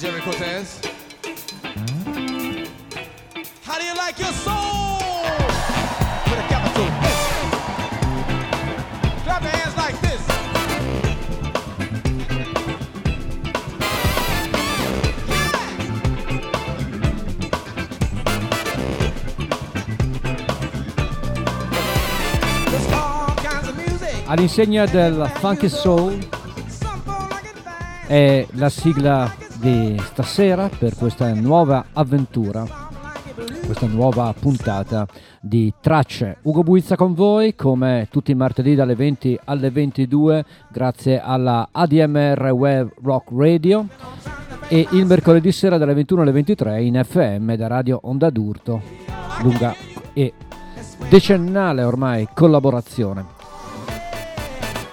Jerry Cortez. How do you like your soul? With a capital S. Clap your hands like this. All'insegna del Funky Soul è la sigla di stasera per questa nuova avventura, questa nuova puntata di Tracce. Ugo Buizza con voi come tutti i martedì dalle 20 alle 22 grazie alla ADMR Web Rock Radio e il mercoledì sera dalle 21 alle 23 in FM da Radio Onda d'Urto, lunga e decennale ormai collaborazione.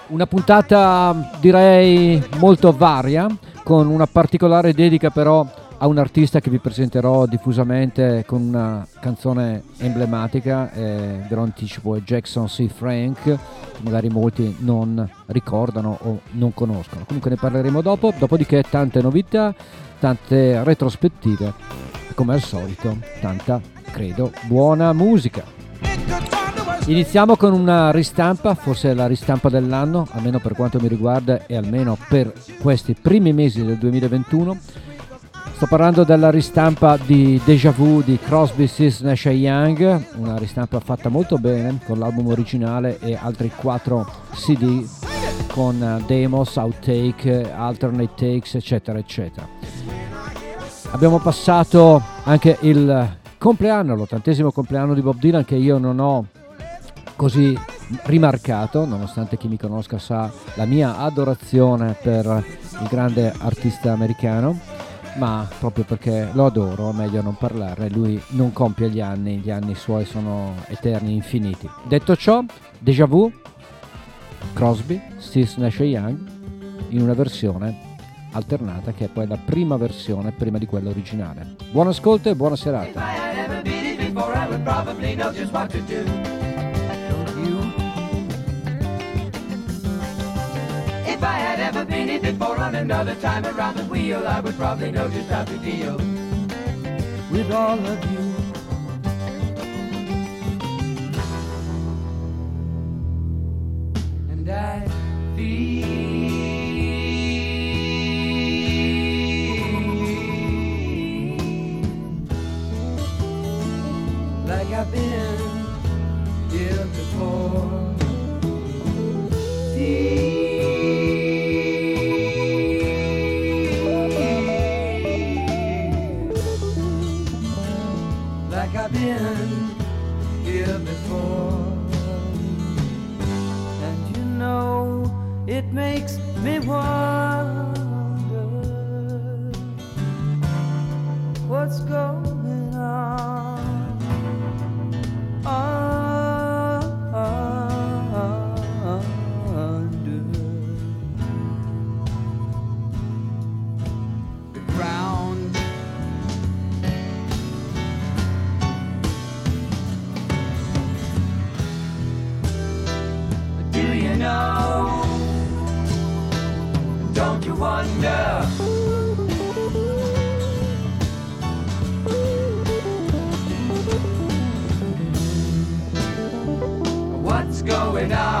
Una puntata direi molto varia, con una particolare dedica però a un artista che vi presenterò diffusamente con una canzone emblematica, eh, ve lo anticipo, è Jackson C. Frank, che magari molti non ricordano o non conoscono. Comunque ne parleremo dopo, dopodiché tante novità, tante retrospettive, e come al solito, tanta, credo, buona musica. Iniziamo con una ristampa, forse la ristampa dell'anno, almeno per quanto mi riguarda e almeno per questi primi mesi del 2021. Sto parlando della ristampa di Deja Vu di Crosby, Stills, Nash Young, una ristampa fatta molto bene con l'album originale e altri 4 CD con demos, outtake, alternate takes, eccetera, eccetera. Abbiamo passato anche il compleanno, l'ottantesimo compleanno di Bob Dylan che io non ho così rimarcato, nonostante chi mi conosca sa la mia adorazione per il grande artista americano, ma proprio perché lo adoro, meglio non parlarne, lui non compie gli anni, gli anni suoi sono eterni, infiniti. Detto ciò, Deja Vu, Crosby, Stills Nash Young, in una versione alternata che è poi la prima versione prima di quella originale. Buon ascolto e buona serata. If I had ever been it before on another time around the wheel, I would probably know just how to deal with all of you. And I feel like I've been here before. Been here before. And you know, it makes me wonder what's going wonder? What's going on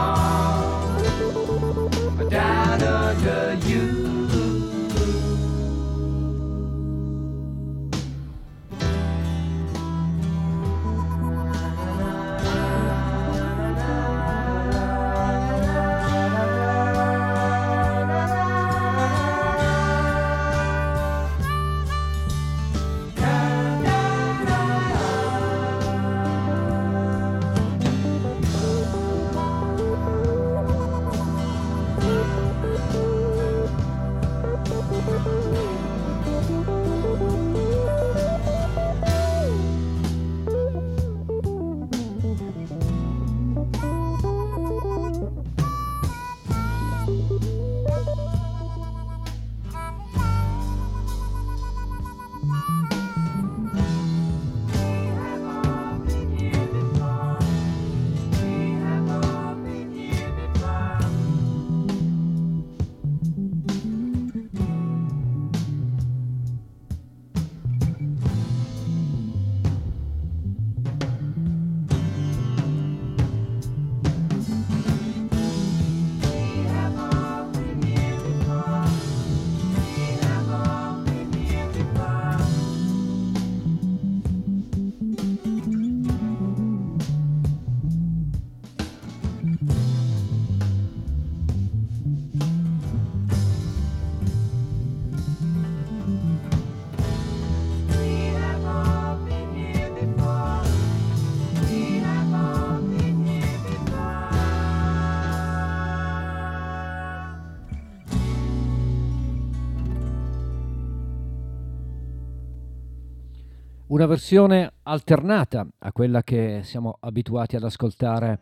versione alternata a quella che siamo abituati ad ascoltare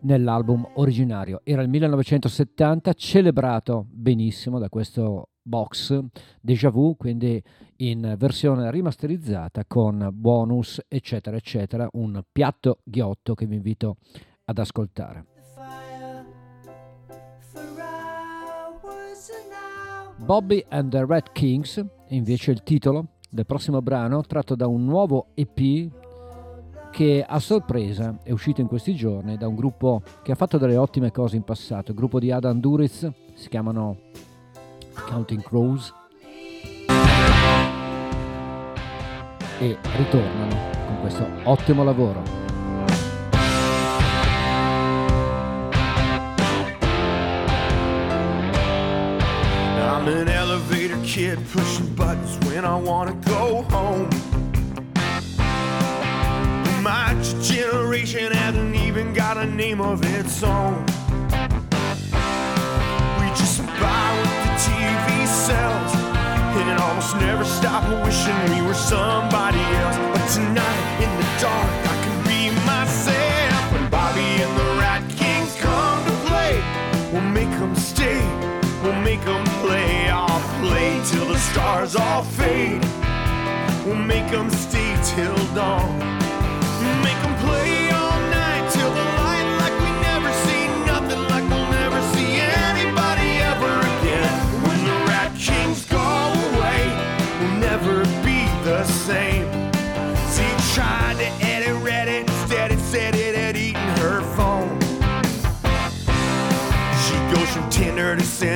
nell'album originario. Era il 1970, celebrato benissimo da questo box Deja Vu, quindi in versione rimasterizzata con bonus, eccetera, eccetera, un piatto ghiotto che vi invito ad ascoltare. Bobby and the Red Kings, invece il titolo del prossimo brano, tratto da un nuovo EP che a sorpresa è uscito in questi giorni da un gruppo che ha fatto delle ottime cose in passato, il gruppo di Adam Duritz, si chiamano Counting Crows e ritornano con questo ottimo lavoro. I'm an elevator kid pushing buttons when I wanna go home. My generation hasn't even got a name of its own. We just buy what the TV sells and it almost never stop wishing we were somebody else. But tonight in the dark, I can be myself. When Bobby and the Rat Kings come to play, we'll make them stay. We'll make them till the stars all fade. We'll make them stay till dawn.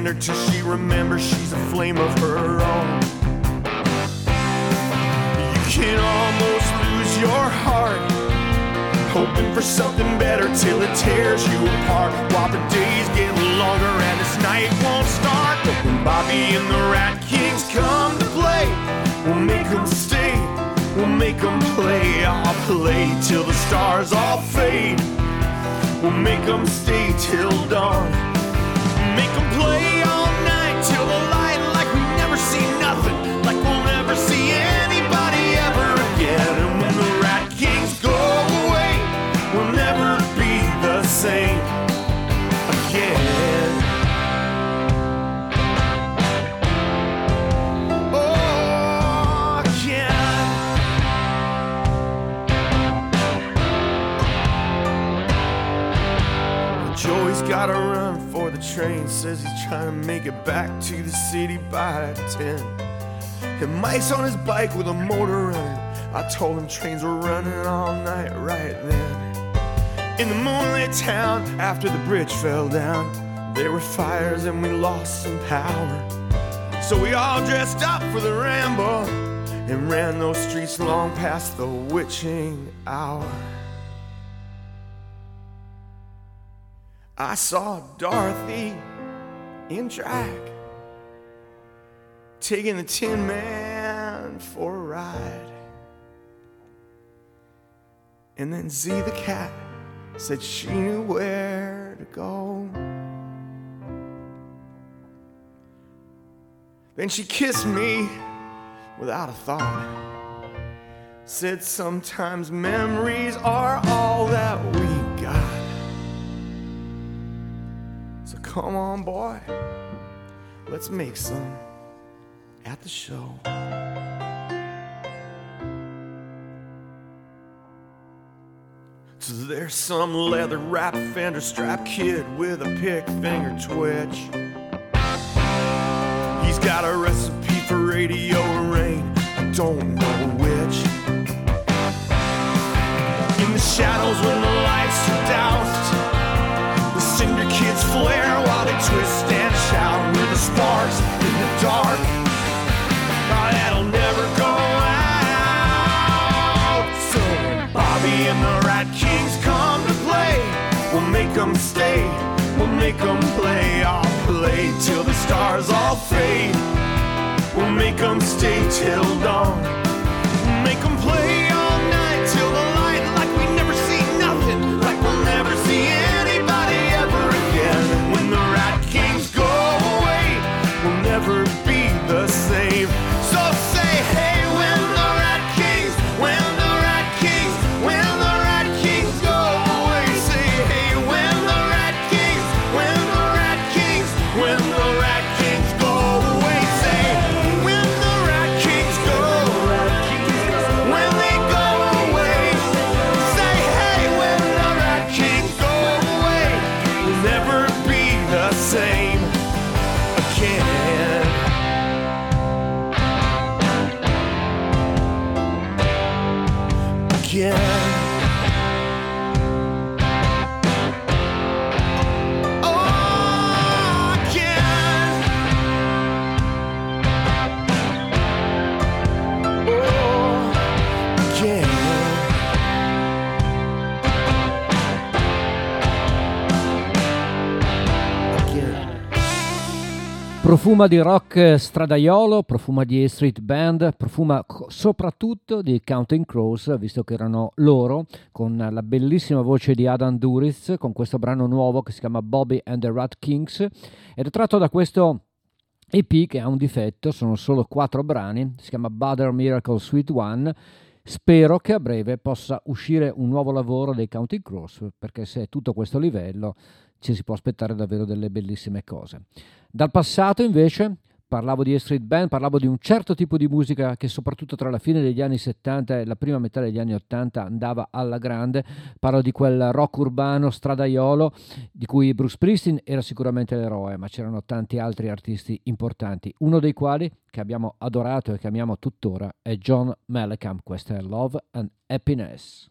Cinder till she remembers she's a flame of her own. You can almost lose your heart, hoping for something better till it tears you apart. While the days get longer and this night won't start. But when Bobby and the Rat Kings come to play, we'll make them stay, we'll make them play. I'll play till the stars all fade. We'll make them stay till dawn. Make them play all night till the light train. Says he's trying to make it back to the city by 10. And Mike's on his bike with a motor running. I told him trains were running all night right then. In the moonlit town, after the bridge fell down, there were fires and we lost some power. So we all dressed up for the ramble and ran those streets long past the witching hour. I saw Dorothy in drag, taking the Tin Man for a ride. And then Z the cat said she knew where to go. Then she kissed me without a thought. Said sometimes memories are all that we come on, boy, let's make some at the show. So there's some leather wrapped fender strap kid with a pick finger twitch. He's got a recipe for radio rain, I don't know which. In the shadows when the lights are doused, flare while they twist and shout. We're the sparks in the dark. Oh, that'll never go out. So Bobby and the Rat Kings come to play, we'll make them stay. We'll make them play. I'll play till the stars all fade. We'll make them stay till dawn. again. Profuma di rock stradaiolo, profuma di Street Band, profuma soprattutto di Counting Crows, visto che erano loro, con la bellissima voce di Adam Duritz, con questo brano nuovo che si chiama Bobby and the Rat Kings, ed è tratto da questo EP che ha un difetto, sono solo quattro brani, si chiama Butter Miracle Sweet One, Spero che a breve possa uscire un nuovo lavoro dei Counting Crows, perché se è tutto questo livello ci si può aspettare davvero delle bellissime cose. Dal passato invece parlavo di street band, parlavo di un certo tipo di musica che soprattutto tra la fine degli anni 70 e la prima metà degli anni 80 andava alla grande, parlo di quel rock urbano stradaiolo di cui Bruce Springsteen era sicuramente l'eroe, ma c'erano tanti altri artisti importanti, uno dei quali che abbiamo adorato e che amiamo tuttora è John Mellencamp, questa è Love and Happiness.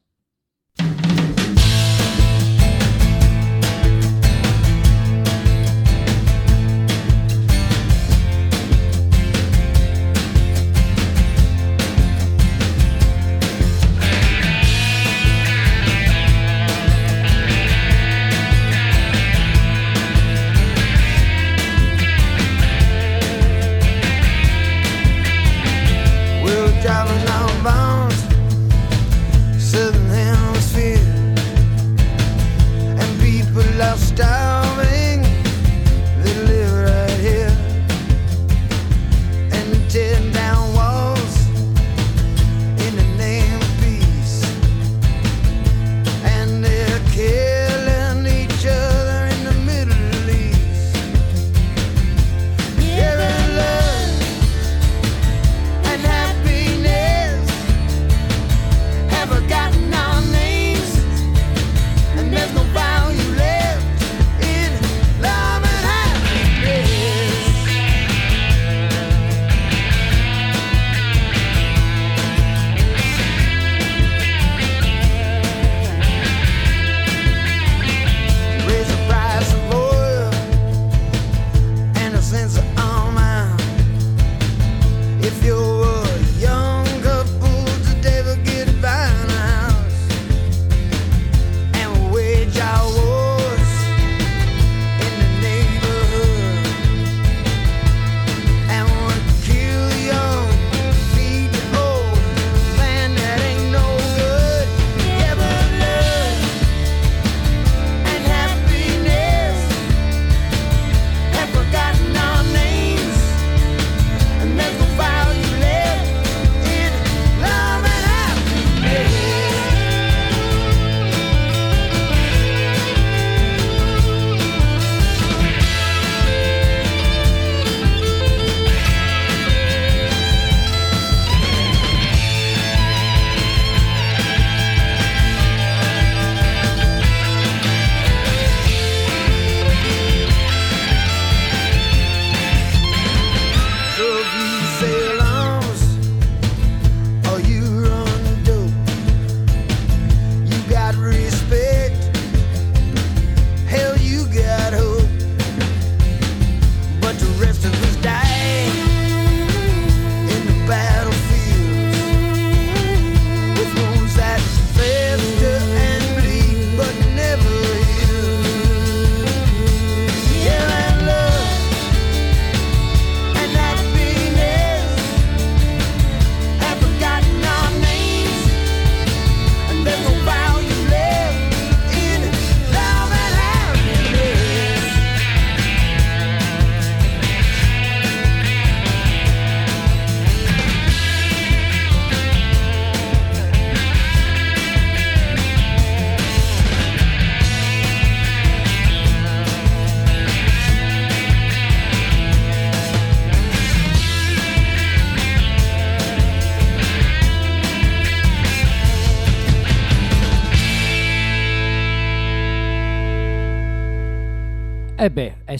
Southern Hemisphere, and people lost out.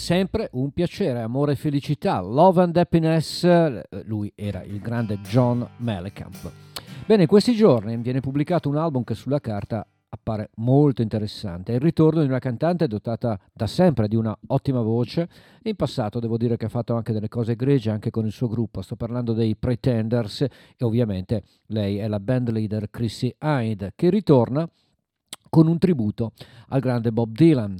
Sempre un piacere, amore e felicità. Love and Happiness, eh, lui era il grande John Mellencamp. Bene, in questi giorni viene pubblicato un album che sulla carta appare molto interessante. È il ritorno di una cantante dotata da sempre di una ottima voce. In passato devo dire che ha fatto anche delle cose egregie anche con il suo gruppo. Sto parlando dei Pretenders e ovviamente lei è la band leader Chrissy Hyde che ritorna con un tributo al grande Bob Dylan.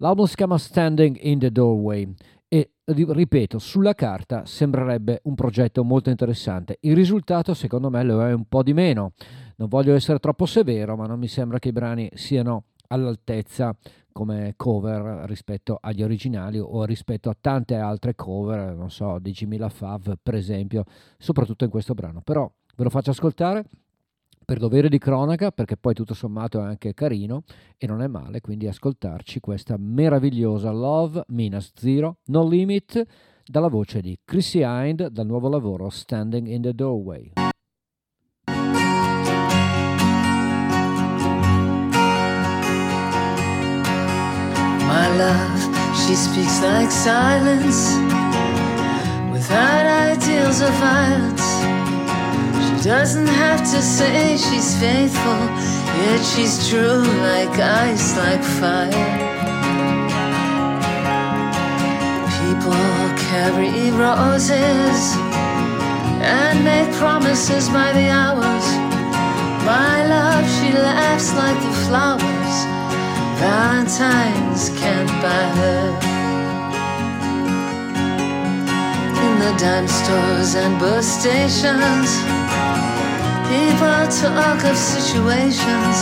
L'album si chiama Standing in the Doorway e ripeto, sulla carta sembrerebbe un progetto molto interessante. Il risultato secondo me lo è un po' di meno. Non voglio essere troppo severo, ma non mi sembra che i brani siano all'altezza come cover rispetto agli originali o rispetto a tante altre cover, non so, di Jimmy LaFave per esempio, soprattutto in questo brano. Però ve lo faccio ascoltare per dovere di cronaca, perché poi tutto sommato è anche carino e non è male, quindi ascoltarci questa meravigliosa Love Minus Zero No Limit dalla voce di Chrissy Hind dal nuovo lavoro Standing in the Doorway. My love, she speaks like silence without ideals of violence. Doesn't have to say she's faithful, yet she's true like ice, like fire. People carry roses and make promises by the hours. My love, she laughs like the flowers. Valentine's can't buy her. In the dime stores and bus stations. People talk of situations,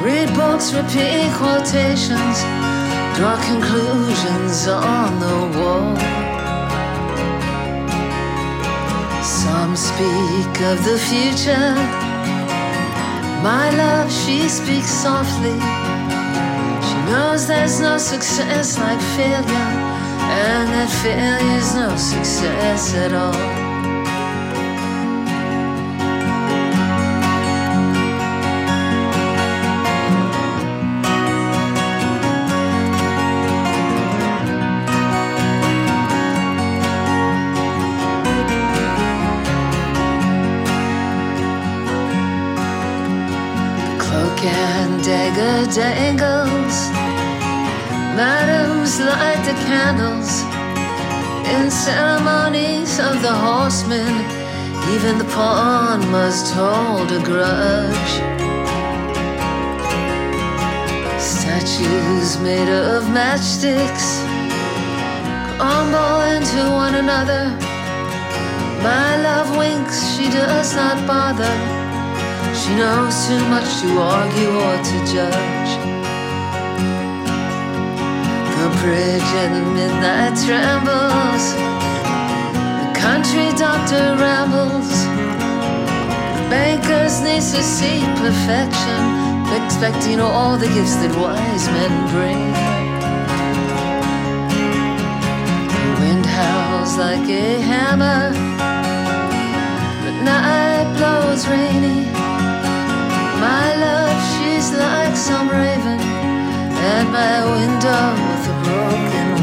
read books, repeat quotations, draw conclusions on the wall. Some speak of the future. My love, she speaks softly. She knows there's no success like failure, and that failure's no success at all. The cloak and dagger dangles. Madams light the candles in ceremonies of the horsemen. Even the pawn must hold a grudge. Statues made of matchsticks crumble into one another. My love winks, she does not bother. She knows too much to argue or to judge. Bridge at midnight trembles. The country doctor rambles. The banker's needs to see perfection, expecting all the gifts that wise men bring. The wind howls like a hammer. The night blows rainy. My love, she's like some raven at my window looking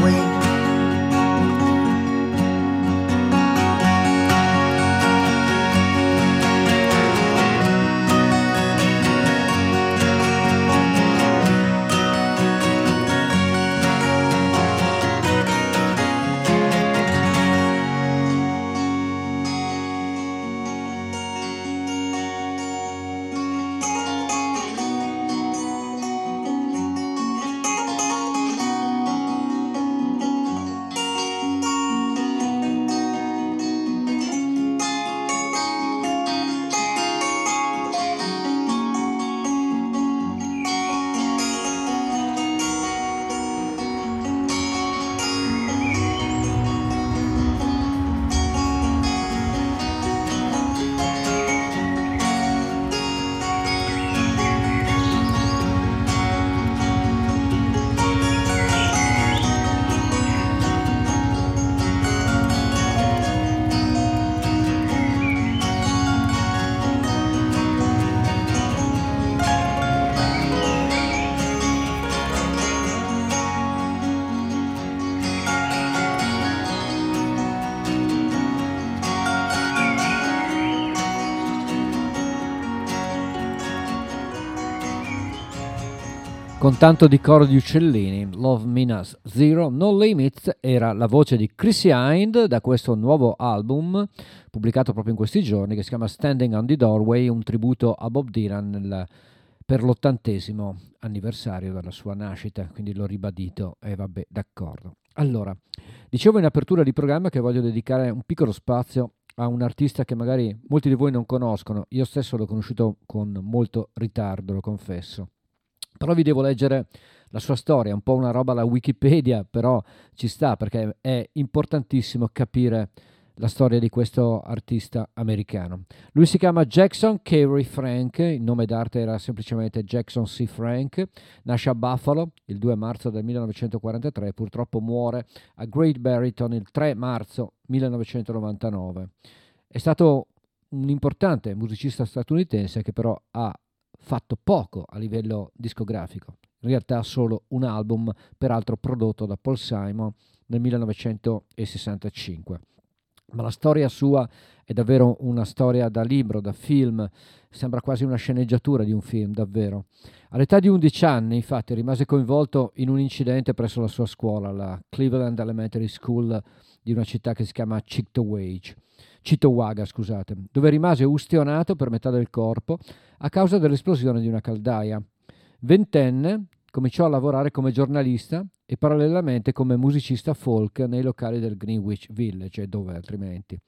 tanto di coro di uccellini, Love Minas Zero No Limits era la voce di Chrissy Hind da questo nuovo album pubblicato proprio in questi giorni che si chiama Standing on the Doorway, un tributo a Bob Dylan nel, per l'ottantesimo anniversario della sua nascita, quindi l'ho ribadito e vabbè d'accordo. Allora, dicevo in apertura di programma che voglio dedicare un piccolo spazio a un artista che magari molti di voi non conoscono. Io stesso l'ho conosciuto con molto ritardo, lo confesso. Però vi devo leggere la sua storia, un po' una roba alla Wikipedia, però ci sta perché è importantissimo capire la storia di questo artista americano. Lui si chiama Jackson Carey Frank, il nome d'arte era semplicemente Jackson C. Frank, nasce a Buffalo il 2 marzo del 1943 e purtroppo muore a Great Barrington il 3 marzo 1999. È stato un importante musicista statunitense che però ha fatto poco a livello discografico, in realtà solo un album, peraltro prodotto da Paul Simon nel 1965 ma la storia sua è davvero una storia da libro, da film, sembra quasi una sceneggiatura di un film, davvero. All'età di 11 anni, infatti, rimase coinvolto in un incidente presso la sua scuola, la Cleveland Elementary School di una città che si chiama Chictawage, Chitowaga, scusate, dove rimase ustionato per metà del corpo a causa dell'esplosione di una caldaia. Ventenne, cominciò a lavorare come giornalista e parallelamente come musicista folk nei locali del Greenwich Village e dove altrimenti.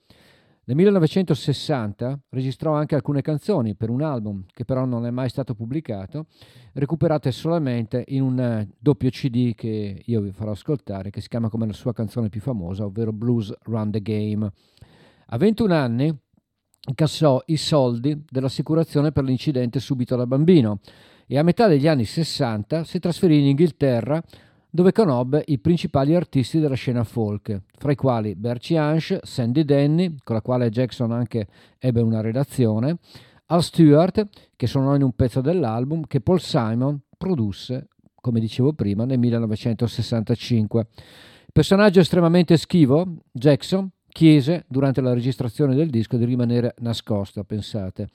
Nel 1960 registrò anche alcune canzoni per un album che però non è mai stato pubblicato, recuperate solamente in un eh, doppio CD che io vi farò ascoltare, che si chiama come la sua canzone più famosa, ovvero Blues Run the Game. A 21 anni incassò i soldi dell'assicurazione per l'incidente subito da bambino e a metà degli anni 60 si trasferì in Inghilterra dove conobbe i principali artisti della scena folk, fra i quali Bertie Hansch, Sandy Denny, con la quale Jackson anche ebbe una relazione, Al Stewart, che suonò in un pezzo dell'album che Paul Simon produsse, come dicevo prima, nel 1965. Personaggio estremamente schivo, Jackson chiese durante la registrazione del disco di rimanere nascosto, pensate.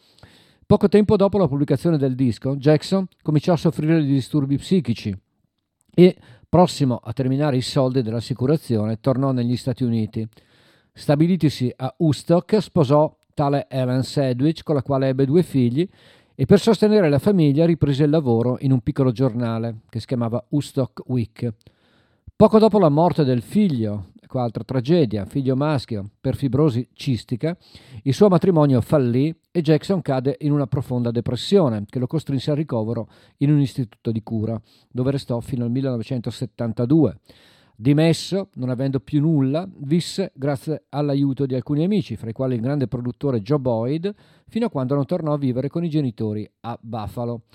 Poco tempo dopo la pubblicazione del disco, Jackson cominciò a soffrire di disturbi psichici e Prossimo a terminare i soldi dell'assicurazione, tornò negli Stati Uniti. Stabilitisi a Woodstock, sposò tale Ellen Sedgwick, con la quale ebbe due figli, e per sostenere la famiglia riprese il lavoro in un piccolo giornale che si chiamava Woodstock Week. Poco dopo la morte del figlio Ecco altra tragedia, figlio maschio per fibrosi cistica, il suo matrimonio fallì e Jackson cade in una profonda depressione che lo costrinse al ricovero in un istituto di cura, dove restò fino al 1972. Dimesso, non avendo più nulla, visse grazie all'aiuto di alcuni amici, fra i quali il grande produttore Joe Boyd, fino a quando non tornò a vivere con i genitori a Buffalo.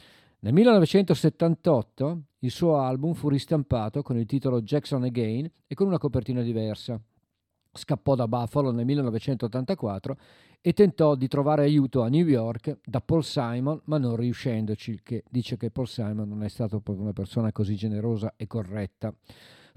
Nel 1978 il suo album fu ristampato con il titolo Jackson Again e con una copertina diversa. Scappò da Buffalo nel 1984 e tentò di trovare aiuto a New York da Paul Simon, ma non riuscendoci, che dice che Paul Simon non è stato proprio una persona così generosa e corretta.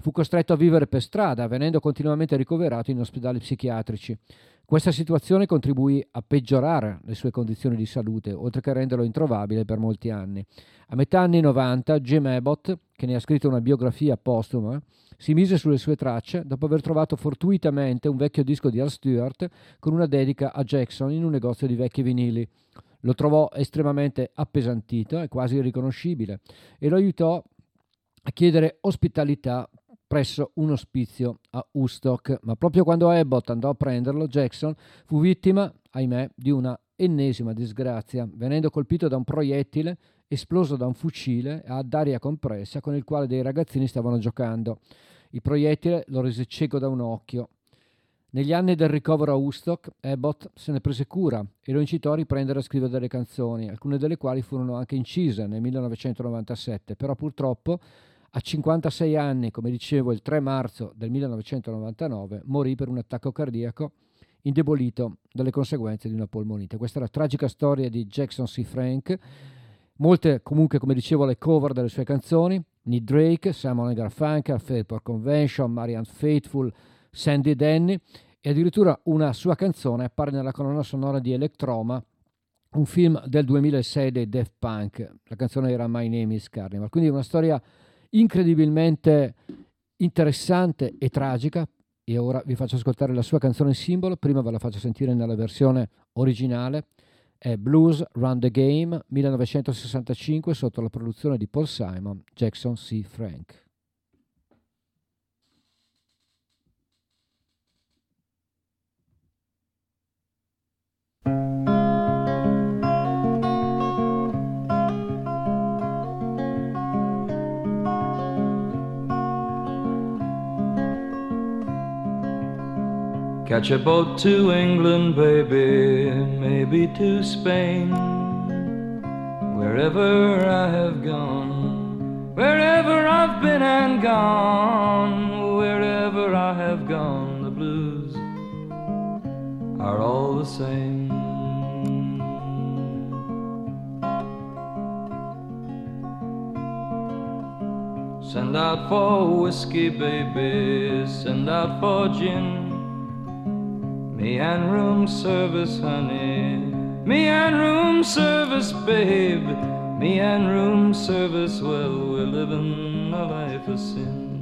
Fu costretto a vivere per strada, venendo continuamente ricoverato in ospedali psichiatrici. Questa situazione contribuì a peggiorare le sue condizioni di salute, oltre che a renderlo introvabile per molti anni. A metà anni 90, Jim Abbott, che ne ha scritto una biografia postuma, si mise sulle sue tracce dopo aver trovato fortuitamente un vecchio disco di Al Stewart con una dedica a Jackson in un negozio di vecchi vinili. Lo trovò estremamente appesantito e quasi irriconoscibile e lo aiutò a chiedere ospitalità presso un ospizio a Woodstock, ma proprio quando Abbott andò a prenderlo, Jackson fu vittima, ahimè, di una ennesima disgrazia, venendo colpito da un proiettile esploso da un fucile ad aria compressa con il quale dei ragazzini stavano giocando. Il proiettile lo rese cieco da un occhio. Negli anni del ricovero a Woodstock, Abbott se ne prese cura e lo incitò a riprendere a scrivere delle canzoni, alcune delle quali furono anche incise nel 1997, però purtroppo a 56 anni, come dicevo, il 3 marzo del 1999, morì per un attacco cardiaco indebolito dalle conseguenze di una polmonite. Questa è la tragica storia di Jackson C. Frank. Molte, comunque, come dicevo, le cover delle sue canzoni. Nick Drake, Simon Garfunkel, Fairport Convention, Marianne Faithful, Sandy Denny e addirittura una sua canzone appare nella colonna sonora di Electroma, un film del 2006 dei Daft Punk. La canzone era My Name is Carnival. Quindi una storia incredibilmente interessante e tragica. E ora vi faccio ascoltare la sua canzone simbolo, prima ve la faccio sentire nella versione originale. È Blues Run the Game 1965 sotto la produzione di Paul Simon, Jackson C. Frank. Catch a boat to England, baby, maybe to Spain. Wherever I have gone, wherever I've been and gone, wherever I have gone, the blues are all the same. Send out for whiskey, baby, send out for gin. Me and room service, honey. Me and room service, babe. Me and room service, well, we're living a life of sin.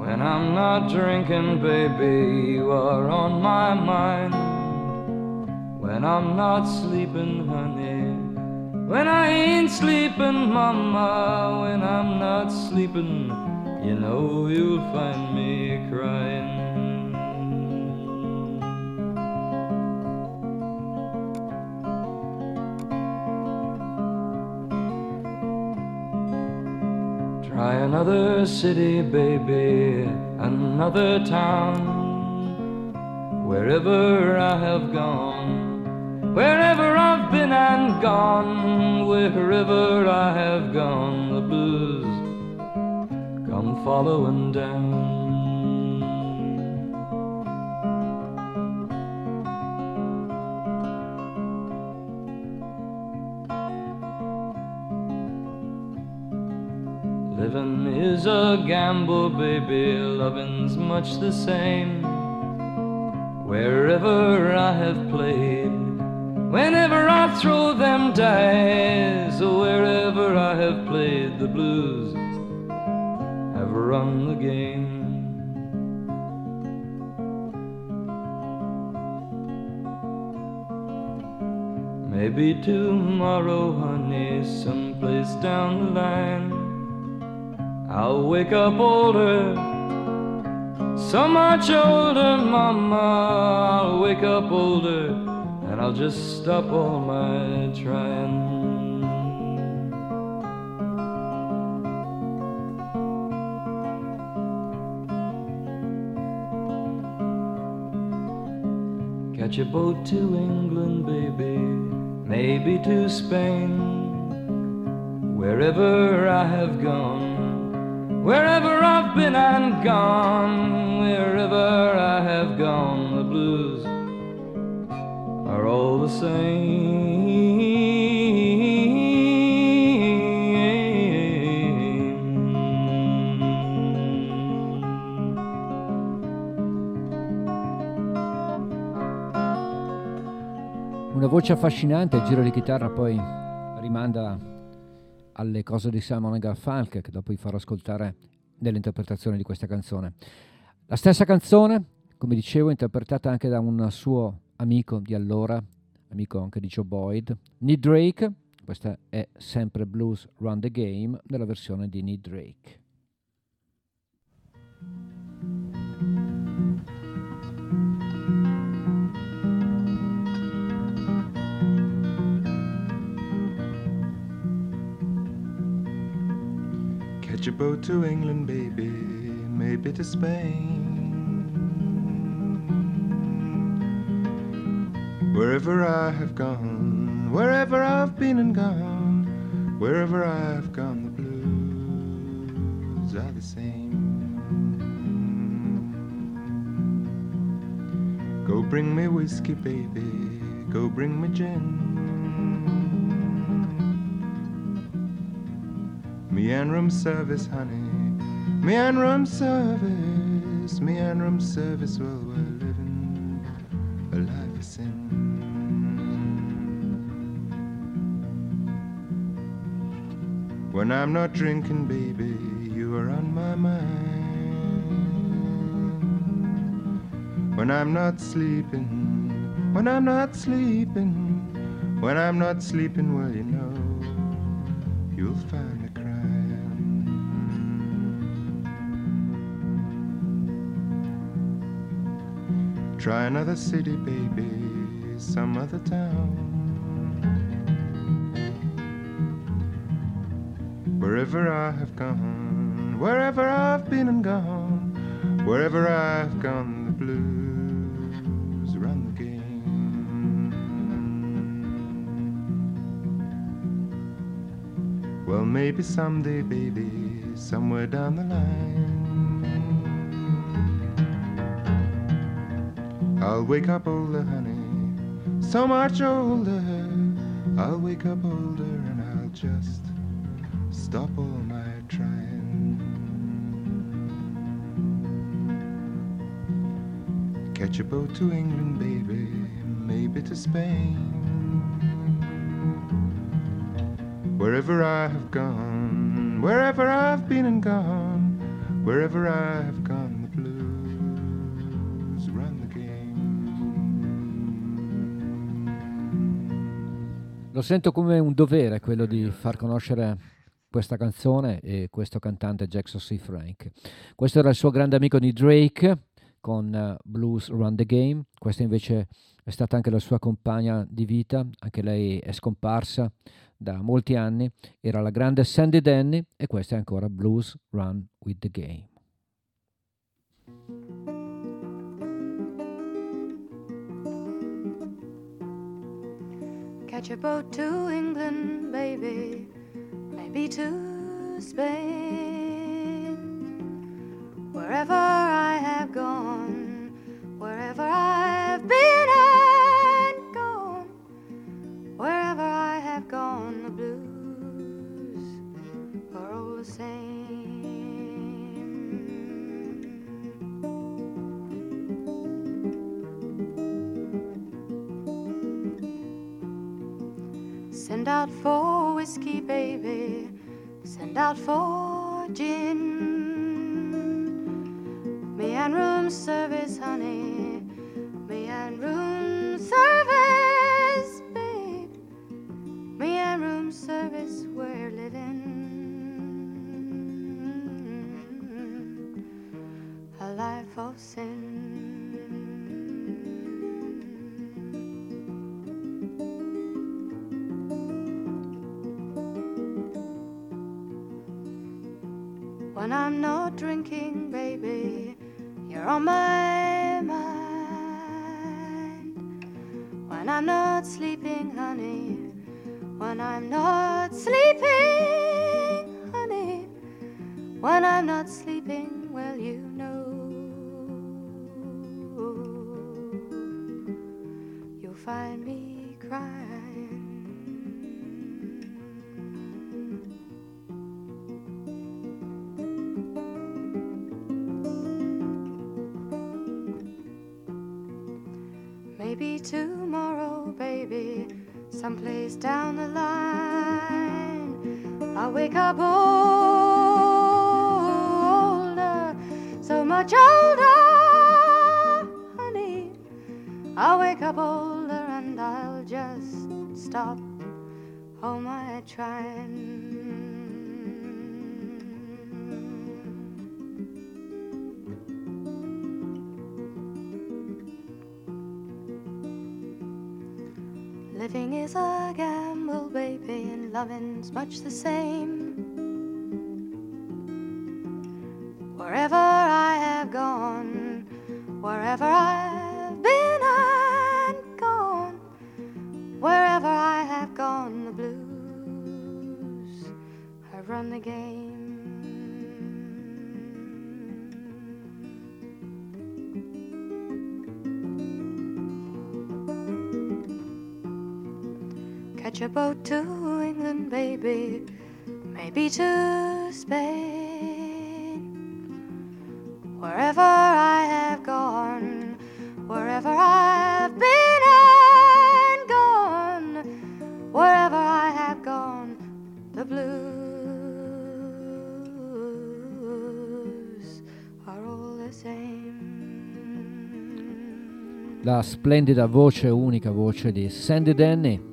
When I'm not drinking, baby, you are on my mind. When I'm not sleeping, honey. When I ain't sleeping, mama, when I'm not sleeping, you know you'll find me crying. Try another city, baby, another town. Wherever I have gone, wherever I've been and gone, wherever I have gone, the blues come following down. Living is a gamble, baby, loving's much the same. Wherever I have played, whenever I throw them dice, wherever I have played the blues, have run the game. Maybe tomorrow, honey, someplace down the line. I'll wake up older, so much older, mama. I'll wake up older, I'll just stop all my trying. Catch a boat to England, baby, maybe to Spain. Wherever I have gone, wherever I've been and gone, wherever I have gone, the blues are all the same. Una voce affascinante, il giro di chitarra poi rimanda alle cose di Simon Garfunkel che dopo vi farò ascoltare nell'interpretazione di questa canzone. La stessa canzone, come dicevo, interpretata anche da un suo amico di allora, amico anche di Joe Boyd, Need Drake. Questa è sempre Blues Run the Game nella versione di Need Drake. Catch a boat to England, baby, maybe to Spain. Wherever I have gone, wherever I've been and gone, wherever I've gone, the blues are the same. Go bring me whiskey, baby, go bring me gin. Me and room service, honey. Me and room service. Me and room service. Well, When I'm not drinking, baby, you are on my mind. When I'm not sleeping, when I'm not sleeping, when I'm not sleeping, well, you know, you'll find me crying. Try another city, baby, some other town. Wherever I have gone, wherever I've been and gone, wherever I've gone, the blues run the game. Well, maybe someday, baby, somewhere down the line. I'll wake up older, honey, so much older. I'll wake up older and I'll just stop all my trying. Catch a boat to England, baby, maybe to Spain. Wherever I have gone, wherever I've been and gone, wherever I have gone, the blues run the game. Lo sento come un dovere quello di far conoscere questa canzone e questo cantante Jackson C. Frank. Questo era il suo grande amico di Drake con eh, Blues Run the Game, questa invece è stata anche la sua compagna di vita, anche lei è scomparsa da molti anni, era la grande Sandy Denny e questa è ancora Blues Run with the Game. Catch a boat to England, baby, maybe to Spain. Wherever I have gone, wherever I've been and gone, wherever I have gone, the blues are all the same. Send out for whiskey, baby. Send out for gin. Me and room service, honey. Loving's much the same. Wherever I have gone, wherever I've been and gone, wherever I have gone, the blues have run the game. Catch a boat to baby, maybe to Spain. Wherever I have gone, wherever I've been and gone, wherever I have gone, the blues are all the same. La splendida voce, unica voce di Sandy Denny,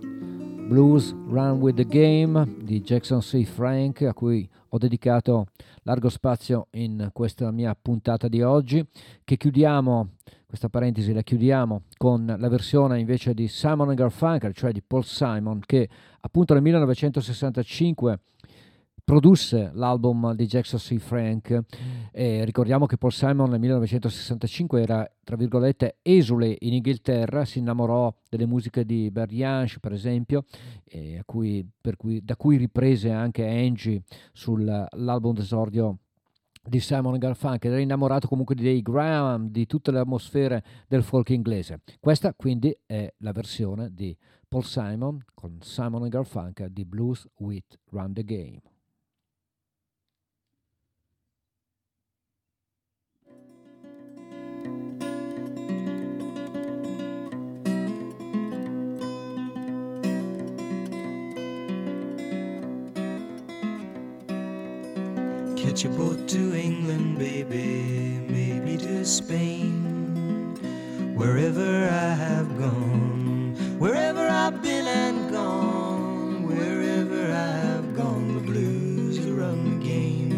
Blues Run with the Game di Jackson C. Frank, a cui ho dedicato largo spazio in questa mia puntata di oggi, che chiudiamo, questa parentesi la chiudiamo con la versione invece di Simon Garfunkel, cioè di Paul Simon, che appunto nel 1965 produsse l'album di Jackson C. Frank. E ricordiamo che Paul Simon nel 1965 era, tra virgolette, esule in Inghilterra, si innamorò delle musiche di Berliange, per esempio, cui, cui, da cui riprese anche Angie sull'album d'esordio di Simon Garfunkel, era innamorato comunque Dave Graham, di tutte le atmosfere del folk inglese. Questa quindi è la versione di Paul Simon con Simon Garfunkel di Blues with Run the Game. Catch a boat to England, baby, maybe to Spain. Wherever I have gone, wherever I've been and gone, wherever I have gone, the blues will run the game.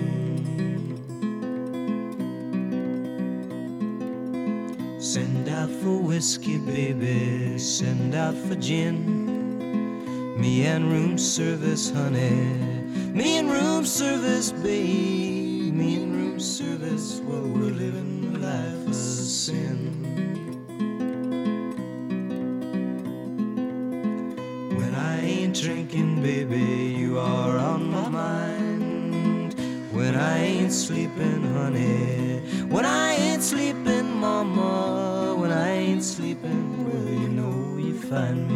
Send out for whiskey, baby, send out for gin. Me and room service, honey. Me and room service, babe. Me and room service, well, we're living the life of sin. When I ain't drinking, baby, you are on my mind. When I ain't sleeping, honey. When I ain't sleeping, mama. When I ain't sleeping, well, you know you find me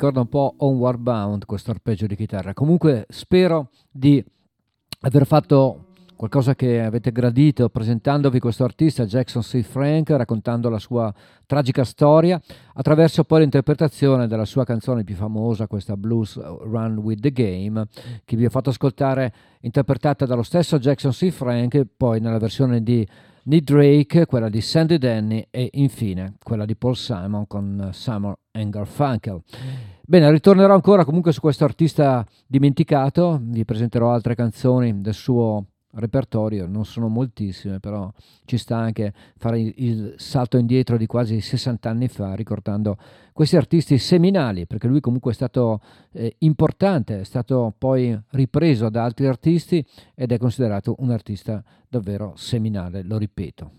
ricorda un po' Onward Bound questo arpeggio di chitarra. Comunque spero di aver fatto qualcosa che avete gradito presentandovi questo artista Jackson C. Frank, raccontando la sua tragica storia attraverso poi l'interpretazione della sua canzone più famosa, questa Blues Run with the Game, che vi ho fatto ascoltare interpretata dallo stesso Jackson C. Frank, poi nella versione di Nick Drake, quella di Sandy Denny e infine quella di Paul Simon con and Garfunkel. Bene, ritornerò ancora comunque su questo artista dimenticato, vi presenterò altre canzoni del suo repertorio, non sono moltissime, però ci sta anche fare il salto indietro di quasi 60 anni fa, ricordando questi artisti seminali, perché lui comunque è stato eh, importante, è stato poi ripreso da altri artisti ed è considerato un artista davvero seminale, lo ripeto.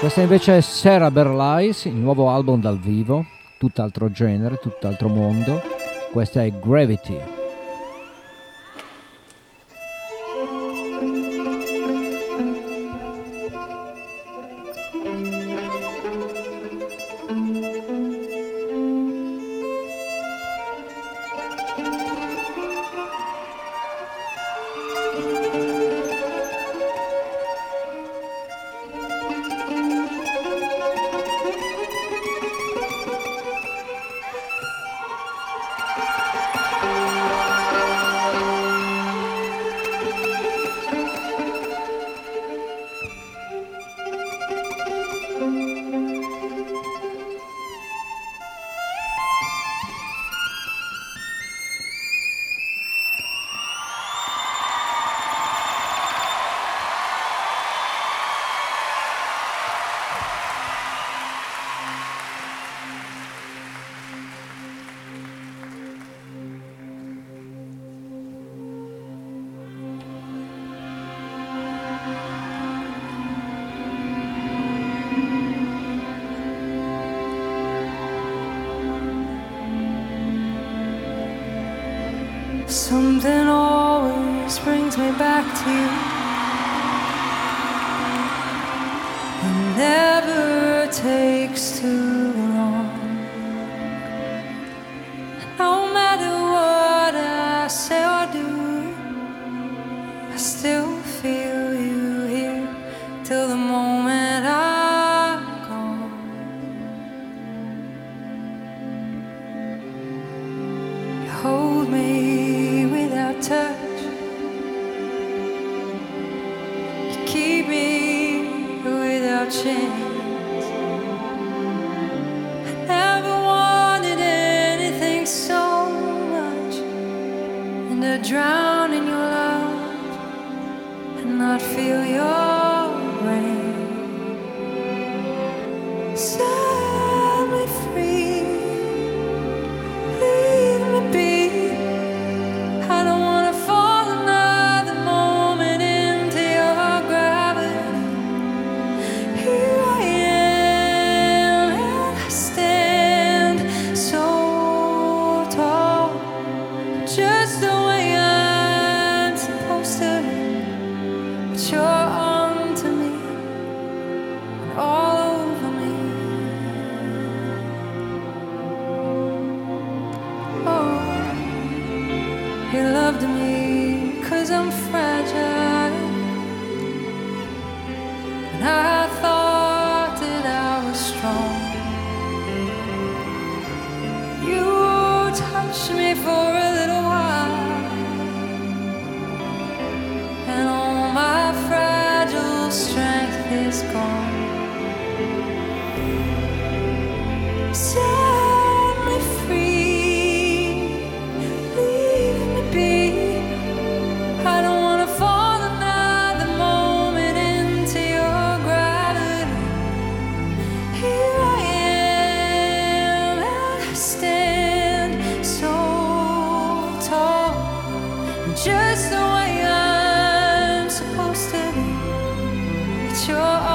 Questa invece è Sarah Berlais, il nuovo album dal vivo, tutt'altro genere, tutt'altro mondo. Questa è Gravity. sure.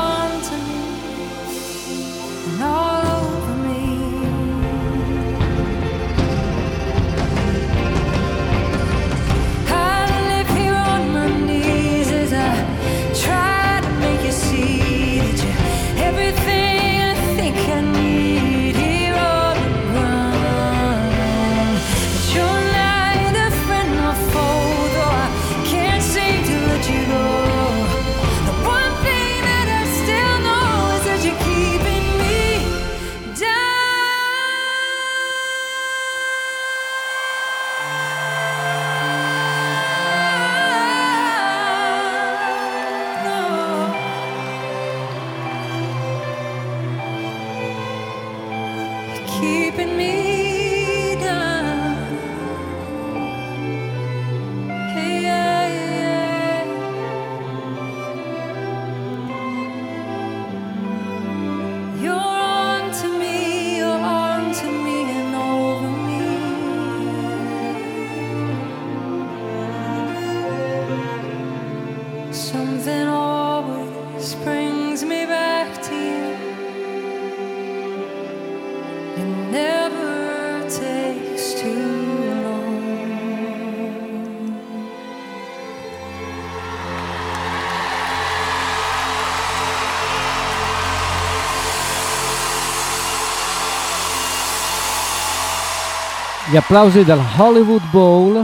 Gli applausi del Hollywood Bowl,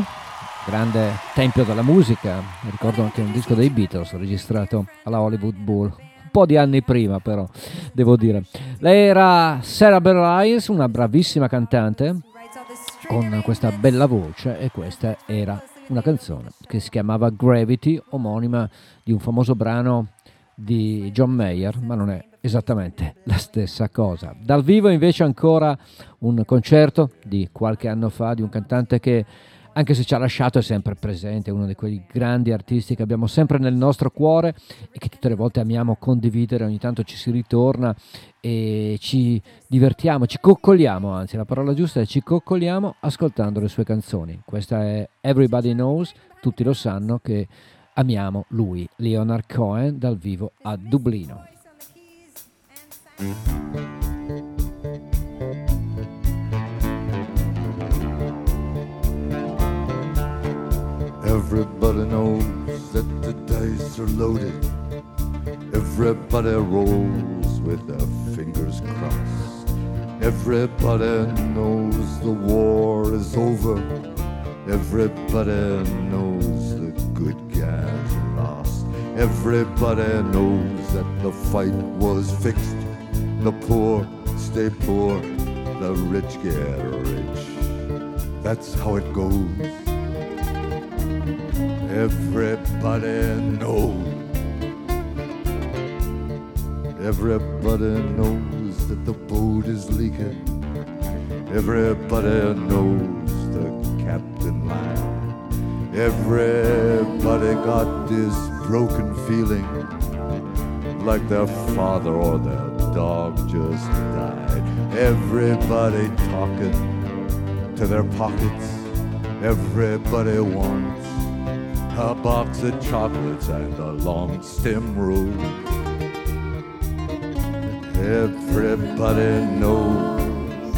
grande tempio della musica, ricordo anche un disco dei Beatles registrato alla Hollywood Bowl, un po' di anni prima però, devo dire. Lei era Sarah Bareilles, una bravissima cantante con questa bella voce e questa era una canzone che si chiamava Gravity, omonima di un famoso brano di John Mayer, ma non è esattamente la stessa cosa. Dal vivo invece ancora un concerto di qualche anno fa di un cantante che anche se ci ha lasciato è sempre presente, uno di quei grandi artisti che abbiamo sempre nel nostro cuore e che tutte le volte amiamo condividere, ogni tanto ci si ritorna e ci divertiamo, ci coccoliamo, anzi la parola giusta è ci coccoliamo ascoltando le sue canzoni. Questa è Everybody Knows, tutti lo sanno che amiamo lui, Leonard Cohen dal vivo a Dublino. Everybody knows that the dice are loaded. Everybody rolls with their fingers crossed. Everybody knows the war is over. Everybody knows the good guys lost. Everybody knows that the fight was fixed. The poor stay poor, the rich get rich. That's how it goes. Everybody knows. Everybody knows that the boat is leaking. Everybody knows the captain lied. Everybody got this broken feeling like their father or their dog just died. Everybody talking to their pockets. Everybody wants a box of chocolates and a long stem rose. Everybody knows.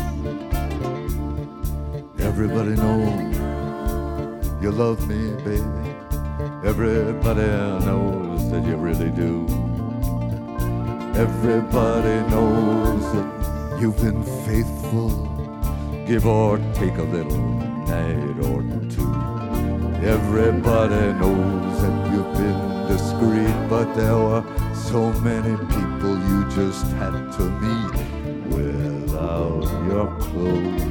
Everybody knows you love me, baby. Everybody knows that you really do. Everybody knows that you've been faithful. Give or take a little night or two. Everybody knows that you've been discreet, but there were so many people you just had to meet without your clothes.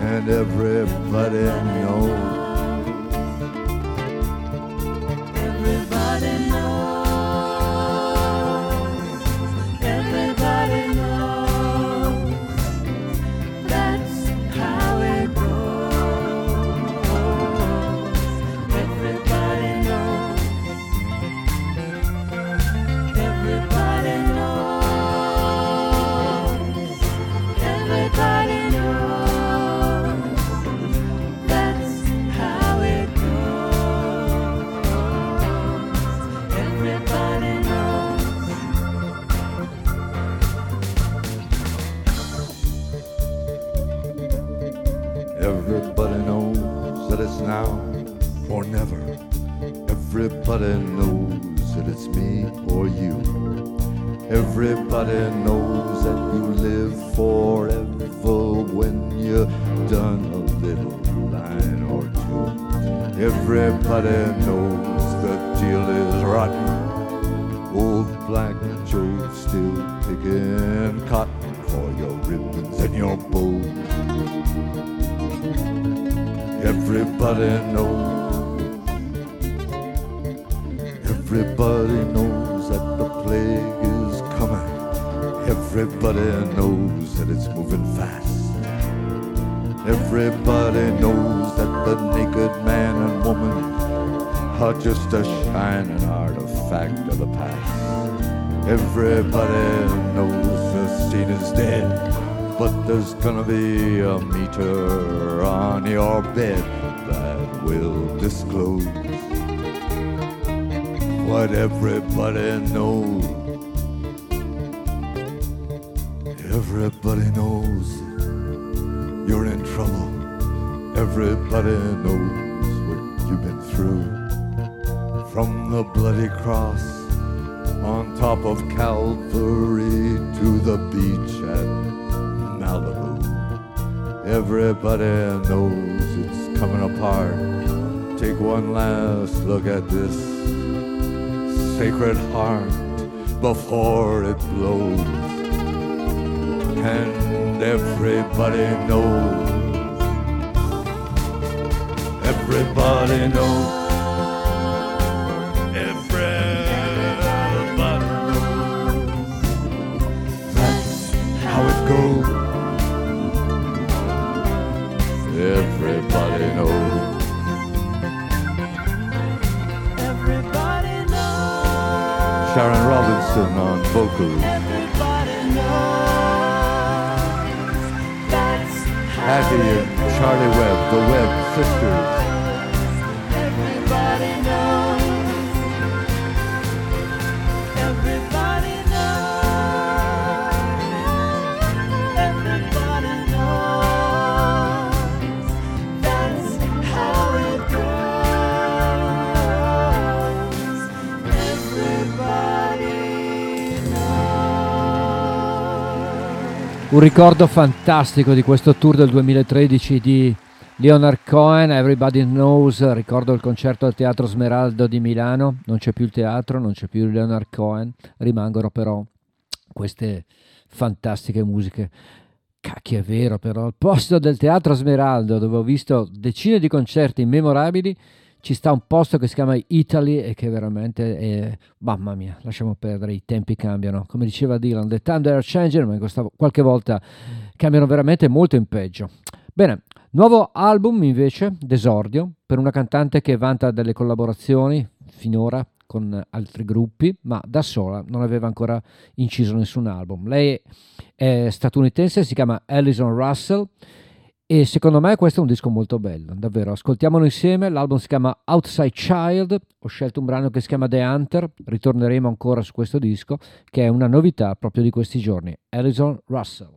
And everybody knows. Gonna be a meter on your bed that will disclose what everybody knows. Everybody knows you're in trouble. Everybody knows what you've been through. From the bloody cross on top of Calvary to the beach at. Everybody knows it's coming apart. Take one last look at this sacred heart before it blows. And everybody knows. Everybody knows. vocally. Happy and Charlie Webb, the Webb sisters. Un ricordo fantastico di questo tour del 2013 di Leonard Cohen, Everybody Knows, ricordo il concerto al Teatro Smeraldo di Milano, non c'è più il teatro, non c'è più Leonard Cohen, rimangono però queste fantastiche musiche. Cacchio è vero però, al posto del Teatro Smeraldo dove ho visto decine di concerti memorabili, ci sta un posto che si chiama Italy e che veramente è, mamma mia, lasciamo perdere, i tempi cambiano. Come diceva Dylan, the time are changing, ma qualche volta cambiano veramente molto in peggio. Bene, nuovo album invece, d'esordio, per una cantante che vanta delle collaborazioni finora con altri gruppi, ma da sola non aveva ancora inciso nessun album. Lei è statunitense, si chiama Alison Russell e secondo me questo è un disco molto bello, davvero. Ascoltiamolo insieme, l'album si chiama Outside Child, ho scelto un brano che si chiama The Hunter, ritorneremo ancora su questo disco, che è una novità proprio di questi giorni. Alison Russell.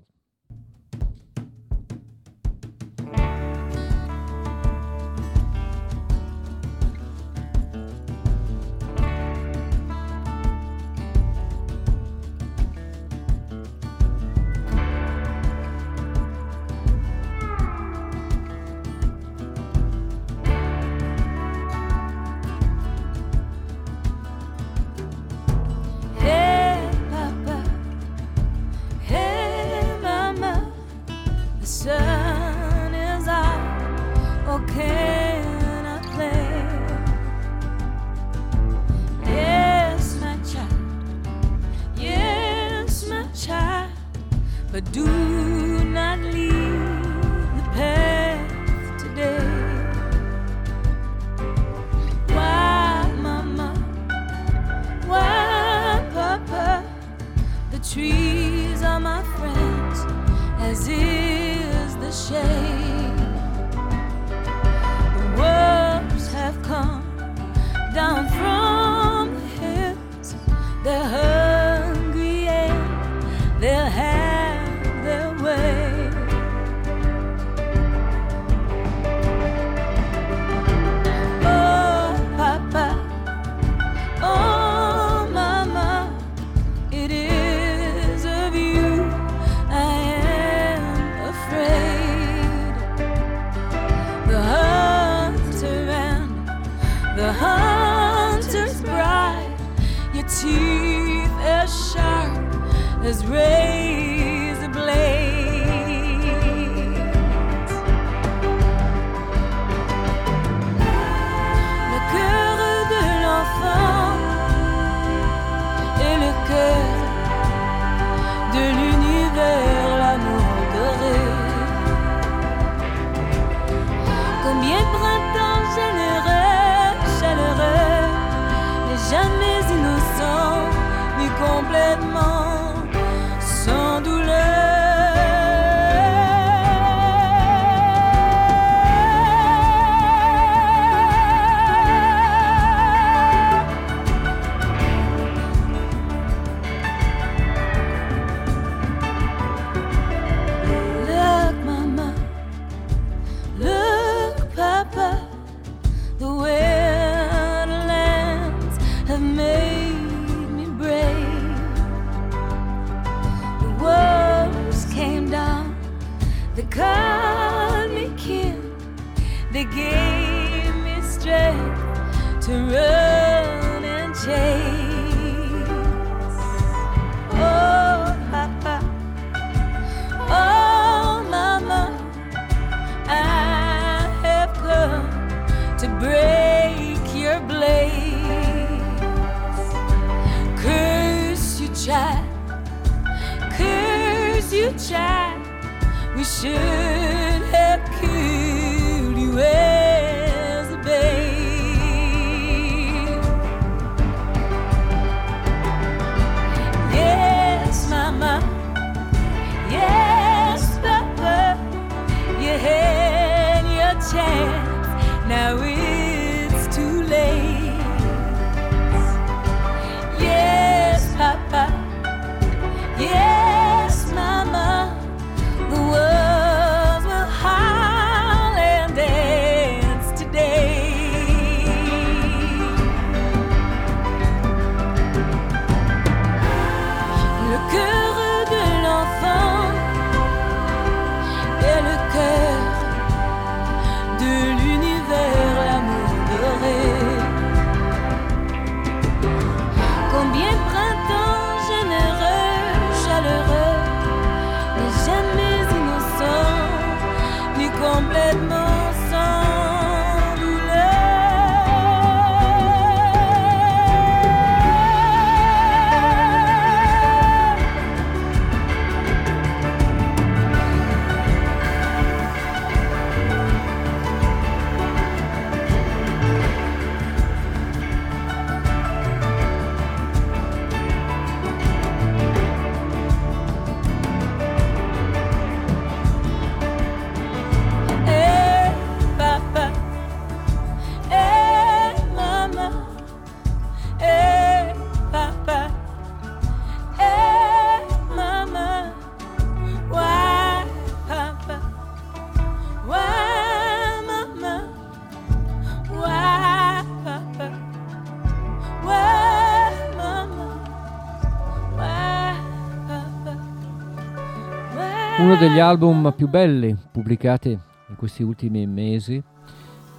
Degli album più belli pubblicati in questi ultimi mesi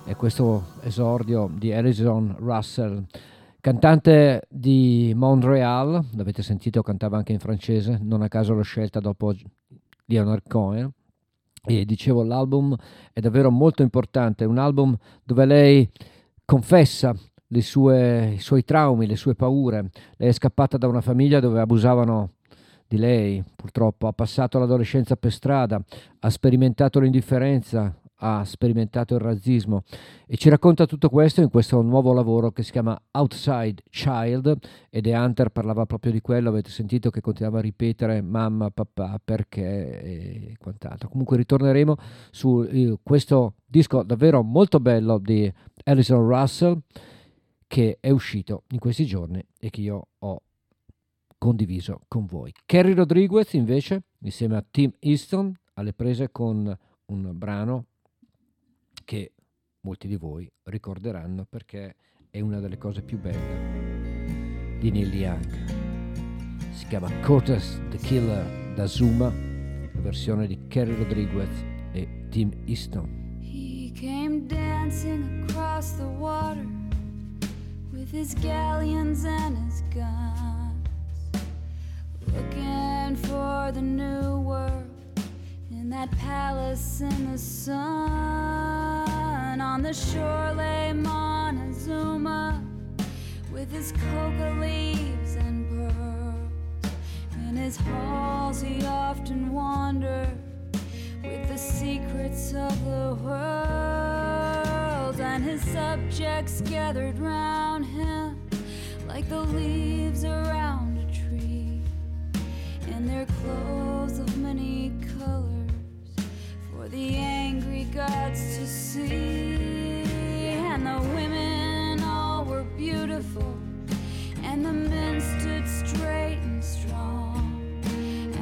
è questo esordio di Alison Russell, cantante di Montreal, l'avete sentito, cantava anche in francese, non a caso l'ho scelta dopo Leonard Cohen. E dicevo, l'album è davvero molto importante, un album dove lei confessa sue, i suoi traumi, le sue paure. Lei è scappata da una famiglia dove abusavano di lei, purtroppo ha passato l'adolescenza per strada, ha sperimentato l'indifferenza, ha sperimentato il razzismo e ci racconta tutto questo in questo nuovo lavoro che si chiama Outside Child ed The Hunter parlava proprio di quello, avete sentito che continuava a ripetere mamma, papà, perché e quant'altro. Comunque ritorneremo su eh, questo disco davvero molto bello di Alison Russell che è uscito in questi giorni e che io ho condiviso con voi. Kerry Rodriguez invece, insieme a Tim Easton, alle prese con un brano che molti di voi ricorderanno perché è una delle cose più belle di Neil Young. Si chiama Cortes the Killer da Zuma, la versione di Kerry Rodriguez e Tim Easton. He came dancing across the water with his galleons and his guns. Looking for the new world in that palace in the sun. On the shore lay Montezuma with his coca leaves and pearls. In his halls he often wandered with the secrets of the world, and his subjects gathered round him like the leaves around and their clothes of many colors for the angry gods to see. And the women all were beautiful, and the men stood straight and strong,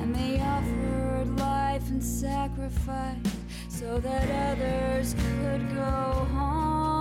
and they offered life and sacrifice so that others could go home.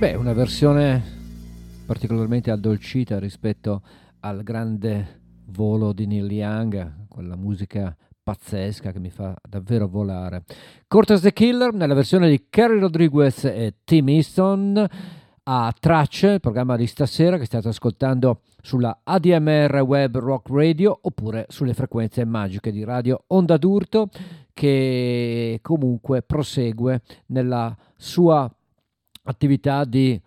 Beh, una versione particolarmente addolcita rispetto al grande volo di Neil Young, quella musica pazzesca che mi fa davvero volare. Cortes the Killer nella versione di Kerry Rodriguez e Tim Easton a Tracce, il programma di stasera che state ascoltando sulla ADMR Web Rock Radio oppure sulle frequenze magiche di Radio Onda d'Urto che comunque prosegue nella sua attività di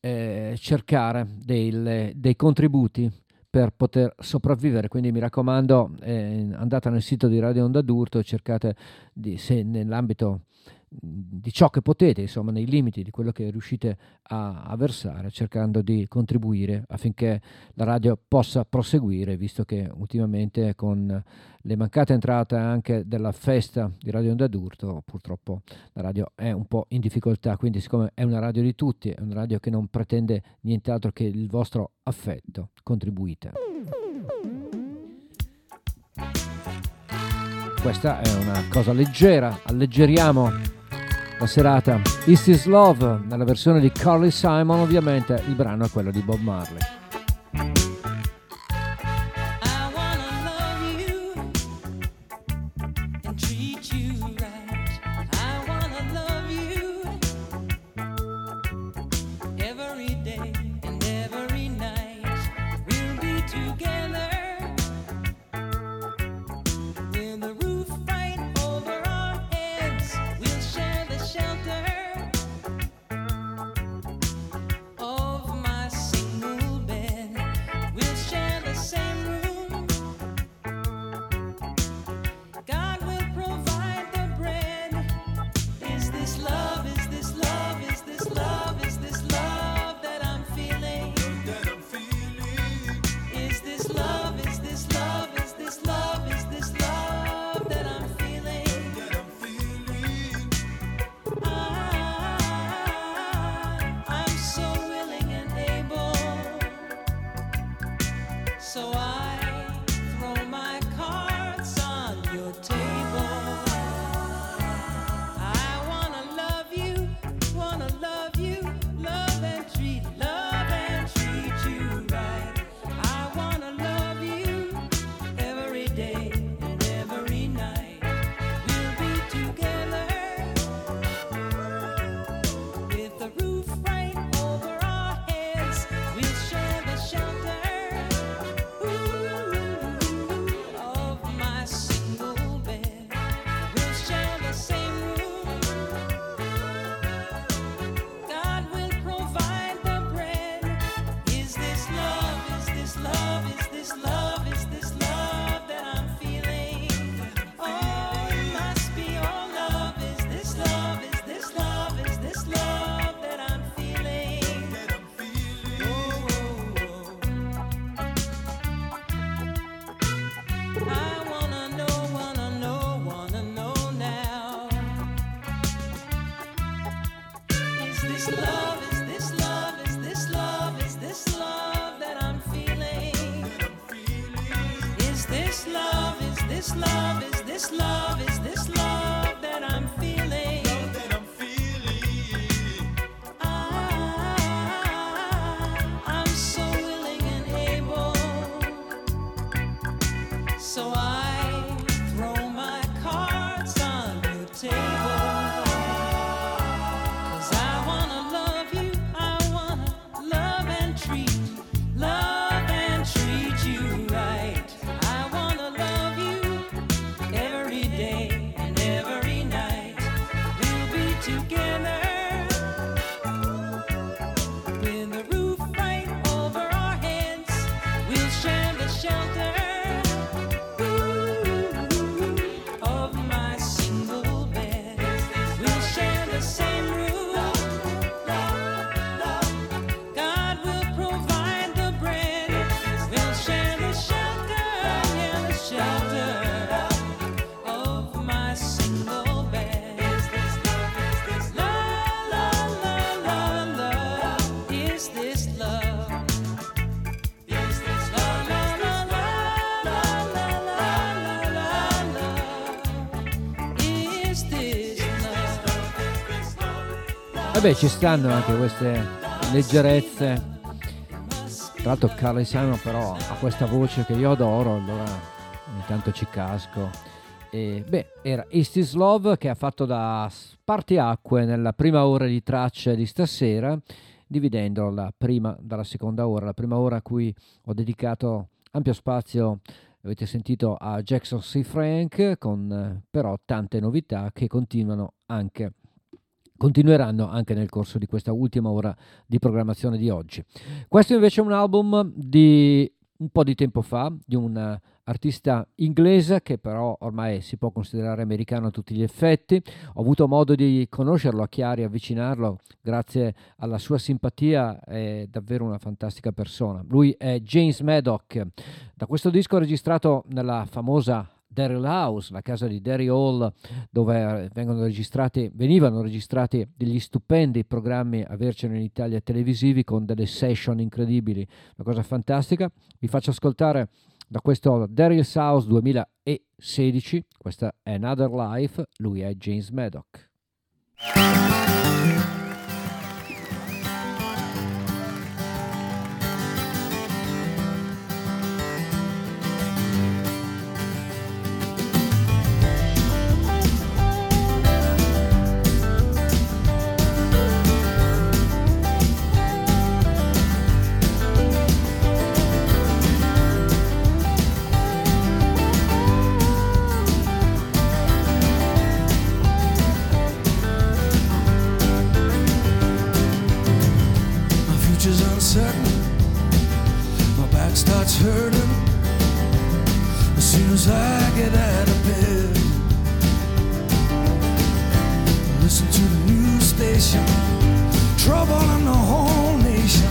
eh, cercare dei, dei contributi per poter sopravvivere. Quindi mi raccomando, eh, andate nel sito di Radio Onda d'Urto e cercate di, se nell'ambito di ciò che potete, insomma, nei limiti di quello che riuscite a, a, versare, cercando di contribuire affinché la radio possa proseguire, visto che ultimamente con le mancate entrate anche della festa di Radio Onda d'Urto, purtroppo la radio è un po' in difficoltà, quindi siccome è una radio di tutti, è una radio che non pretende nient'altro che il vostro affetto, contribuite. Questa è una cosa leggera, alleggeriamo la serata. Is This Love, nella versione di Carly Simon, ovviamente il brano è quello di Bob Marley. Vabbè, ci stanno anche queste leggerezze. Tra l'altro Carly Simon però ha questa voce che io adoro, allora ogni tanto ci casco. E, beh, era Is This Love che ha fatto da spartiacque nella prima ora di tracce di stasera dividendo la prima dalla seconda ora, la prima ora a cui ho dedicato ampio spazio avete sentito a Jackson C. Frank con eh, però tante novità che continuano anche continueranno anche nel corso di questa ultima ora di programmazione di oggi. Questo invece è un album di un po' di tempo fa di un artista inglese che però ormai si può considerare americano a tutti gli effetti. Ho avuto modo di conoscerlo a Chiari, avvicinarlo grazie alla sua simpatia, è davvero una fantastica persona. Lui è James Maddock. Da questo disco registrato nella famosa Daryl House, la casa di Derry Hall, dove registrati, venivano registrati degli stupendi programmi a Vercene in Italia televisivi con delle session incredibili, una cosa fantastica. Vi faccio ascoltare da questo Daryl's House 2016, questa è Another Life, lui è James Maddock. I get out of bed. Listen to the news station, trouble in the whole nation.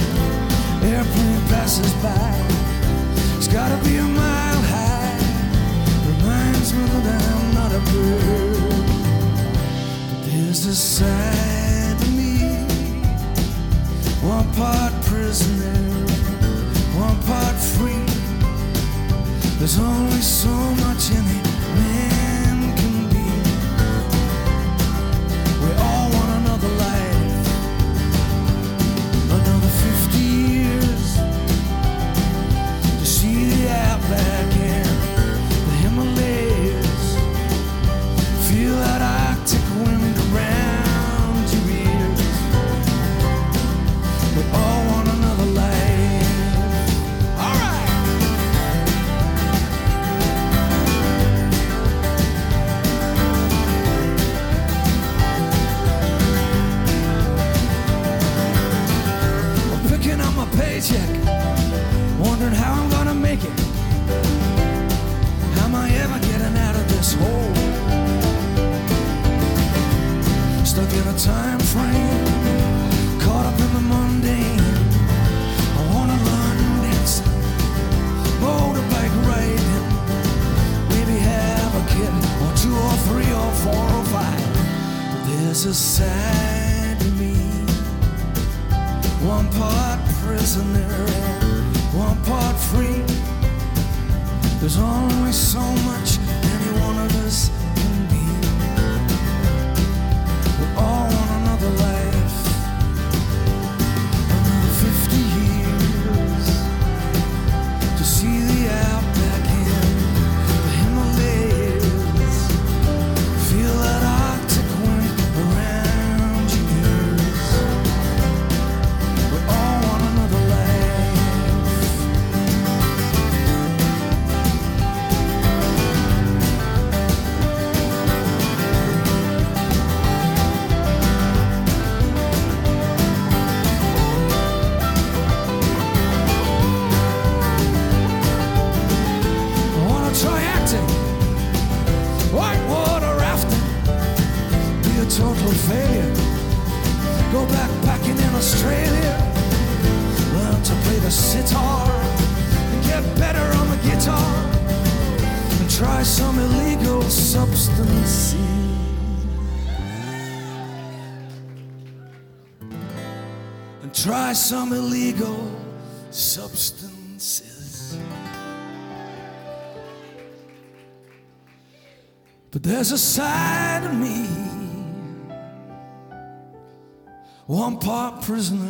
Airplane passes by, it's gotta be a mile high. Reminds me that I'm not a bird. But there's a side to me, one part prisoner, one part free. There's always so much in it. There's a side of me, one part prisoner,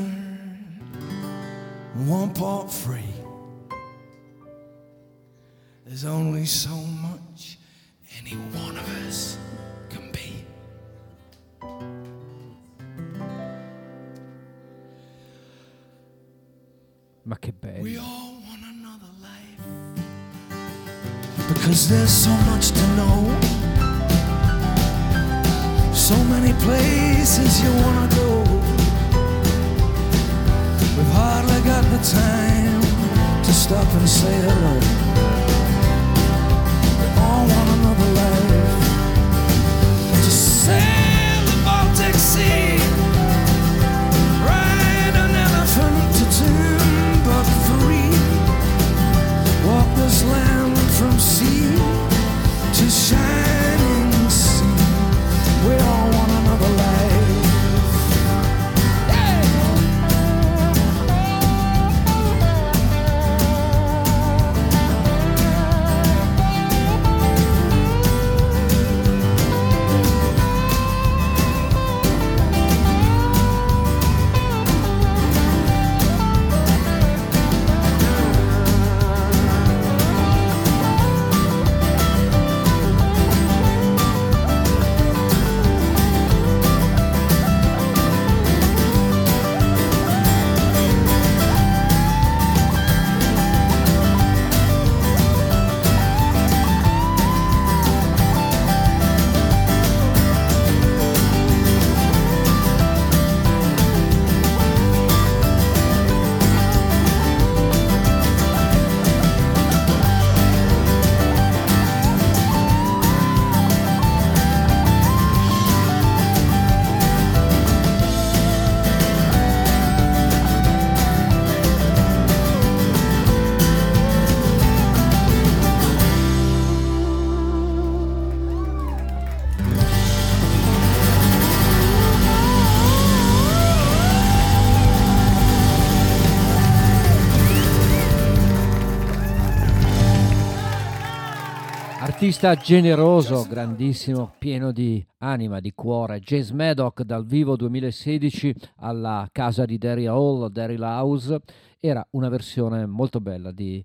Artista generoso, grandissimo, pieno di anima, di cuore. James Maddock dal vivo 2016 alla casa di Derry Hall, Derry House. Era una versione molto bella di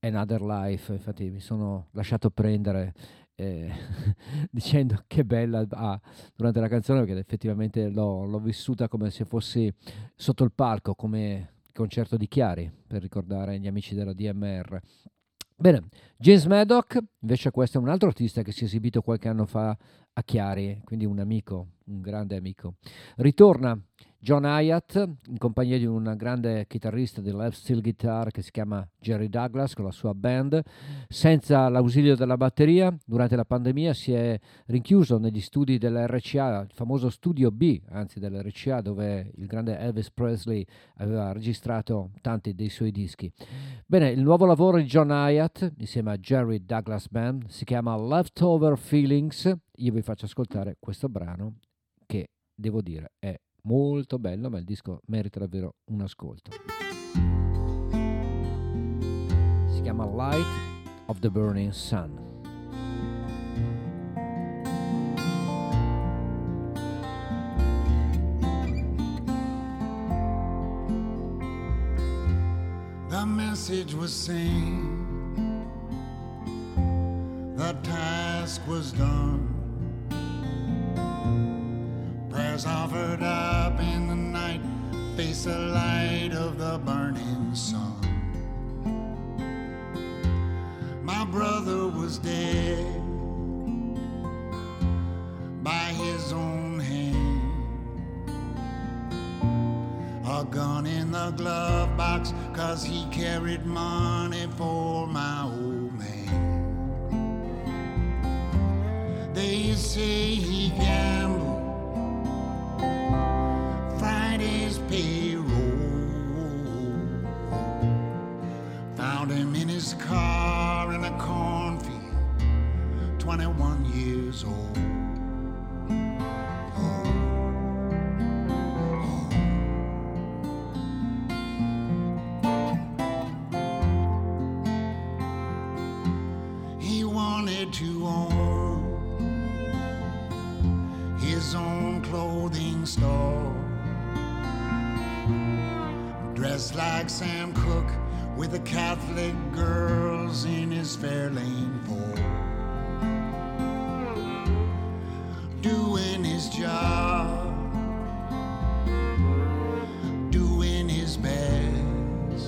Another Life, infatti mi sono lasciato prendere eh, dicendo che bella ah, durante la canzone perché effettivamente l'ho, l'ho vissuta come se fossi sotto il palco, come concerto di Chiari, per ricordare gli amici della DMR. Bene, James Maddock, invece questo è un altro artista che si è esibito qualche anno fa a Chiari, quindi un amico, un grande amico. Ritorna John Hyatt in compagnia di un grande chitarrista di left steel guitar che si chiama Jerry Douglas con la sua band. Senza l'ausilio della batteria, durante la pandemia si è rinchiuso negli studi dell'RCA, il famoso studio B, anzi dell'RCA, dove il grande Elvis Presley aveva registrato tanti dei suoi dischi. Bene, il nuovo lavoro di John Hyatt insieme a Jerry Douglas Band si chiama Leftover Feelings. Io vi faccio ascoltare questo brano che devo dire è molto bello, ma il disco merita davvero un ascolto. Si chiama Light of the Burning Sun. The message was seen, the task was done. Prayers offered up in the night, face the light of the burning sun. My brother was dead by his own hand. A gun in the glove box, cause he carried money for my old man. They say he gambled Friday's payroll. Found him in his car in a cornfield, 21 years old. store. Dressed like Sam Cooke with the Catholic girls in his fair lane for Doing his job. Doing his best.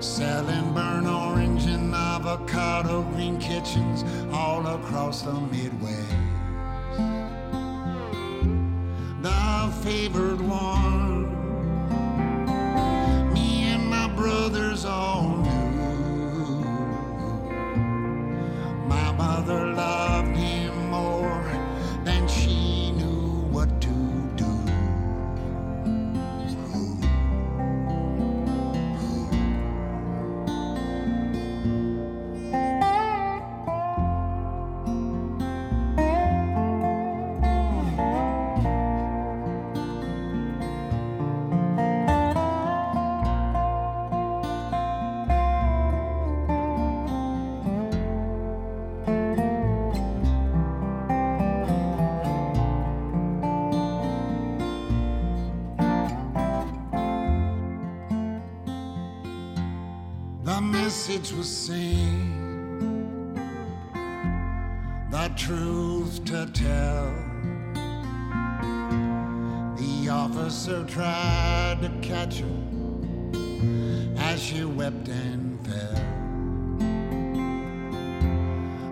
Selling burnt orange and avocado green kitchens all across the Midwest. Favored one, as she wept and fell.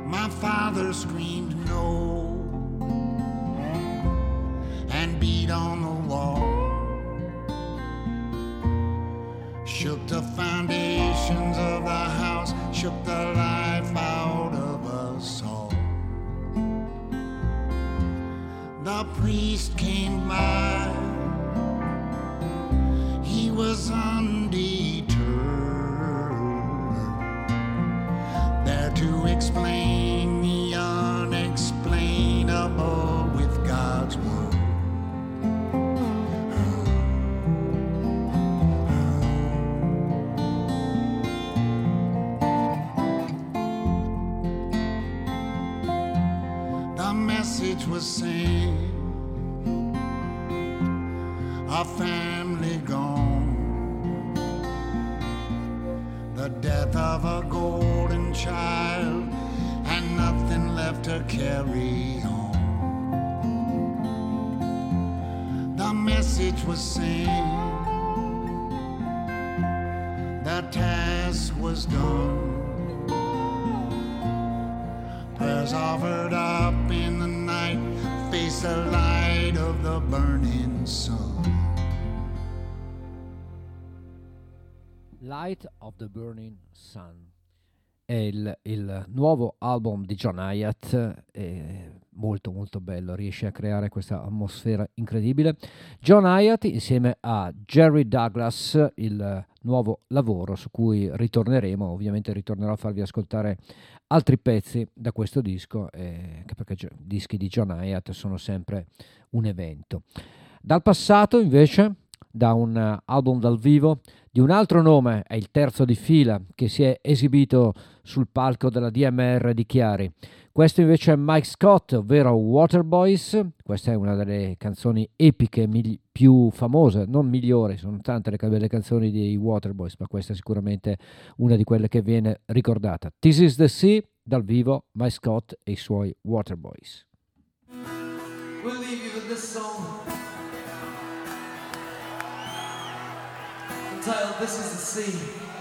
My father screamed no Light of the Burning Sun è il, il nuovo album di John Hyatt, è molto molto bello, riesce a creare questa atmosfera incredibile. John Hyatt insieme a Jerry Douglas, il nuovo lavoro su cui ritorneremo, ovviamente ritornerò a farvi ascoltare altri pezzi da questo disco, eh, perché i dischi di John Hyatt sono sempre un evento. Dal passato invece, da un album dal vivo di un altro nome, è il terzo di fila che si è esibito sul palco della DMR di Chiari. Questo invece è Mike Scott, ovvero Waterboys. Questa è una delle canzoni epiche migli- più famose, non migliori, sono tante le belle canzoni dei Waterboys, ma questa è sicuramente una di quelle che viene ricordata. This is the Sea, dal vivo, Mike Scott e i suoi Waterboys. We'll leave you with this song. Entitled This is the Sea.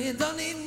don't need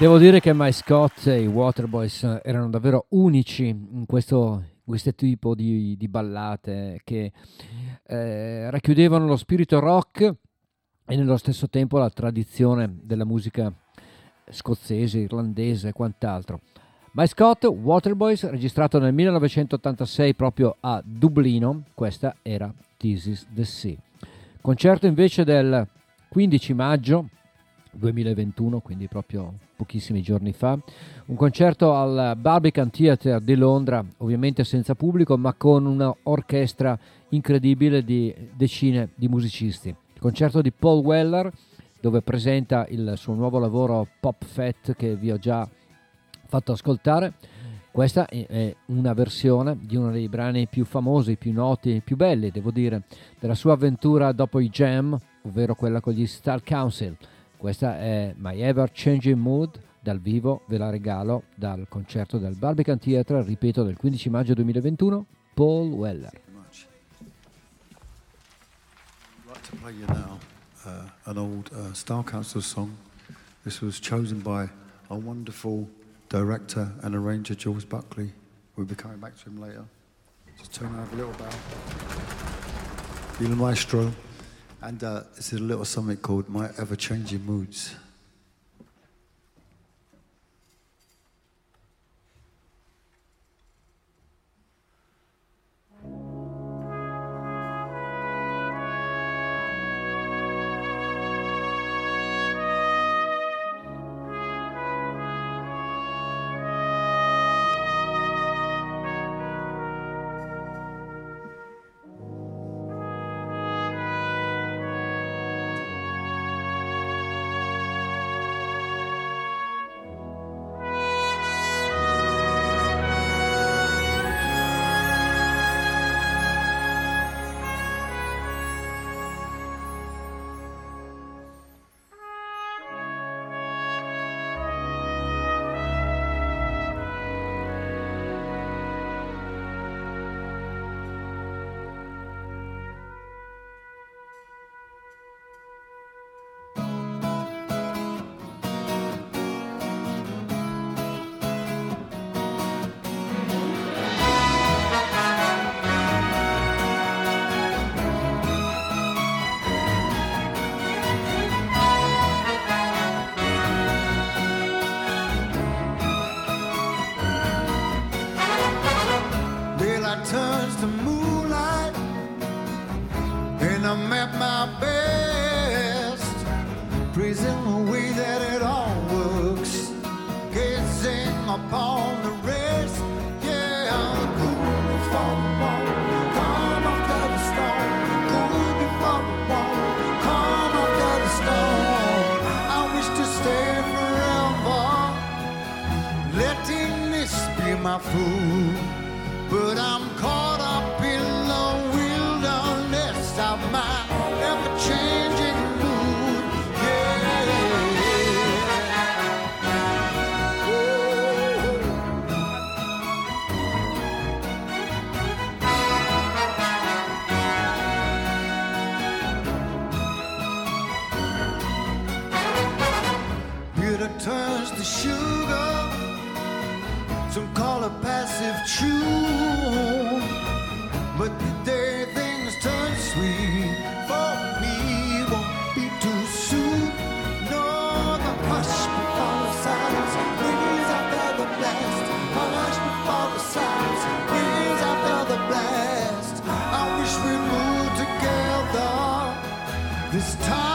Devo dire che My Scott e i Waterboys erano davvero unici in questo, questo tipo di, di ballate che eh, racchiudevano lo spirito rock e nello stesso tempo la tradizione della musica scozzese, irlandese e quant'altro. My Scott, Waterboys, registrato nel 1986 proprio a Dublino, questa era This is the Sea. Concerto invece del 15 maggio 2021, quindi proprio pochissimi giorni fa, un concerto al Barbican Theatre di Londra, ovviamente senza pubblico, ma con un'orchestra incredibile di decine di musicisti. Il concerto di Paul Weller, dove presenta il suo nuovo lavoro Pop Fat che vi ho già fatto ascoltare. Questa è una versione di uno dei brani più famosi, più noti, più belli, devo dire, della sua avventura dopo i Jam, ovvero quella con gli Star Council. Questa è My Ever Changing Mood dal vivo, ve la regalo dal concerto del Barbican Theatre, ripeto, del 15 maggio 2021, Paul Weller. To play you now uh, an old uh, Star Council song. This was chosen by a wonderful director and arranger, Jules Buckley. We'll be coming back to him later. Just turn over a little bow. Il Maestro. And uh, is a little something called My Ever Changing Moods. It's time.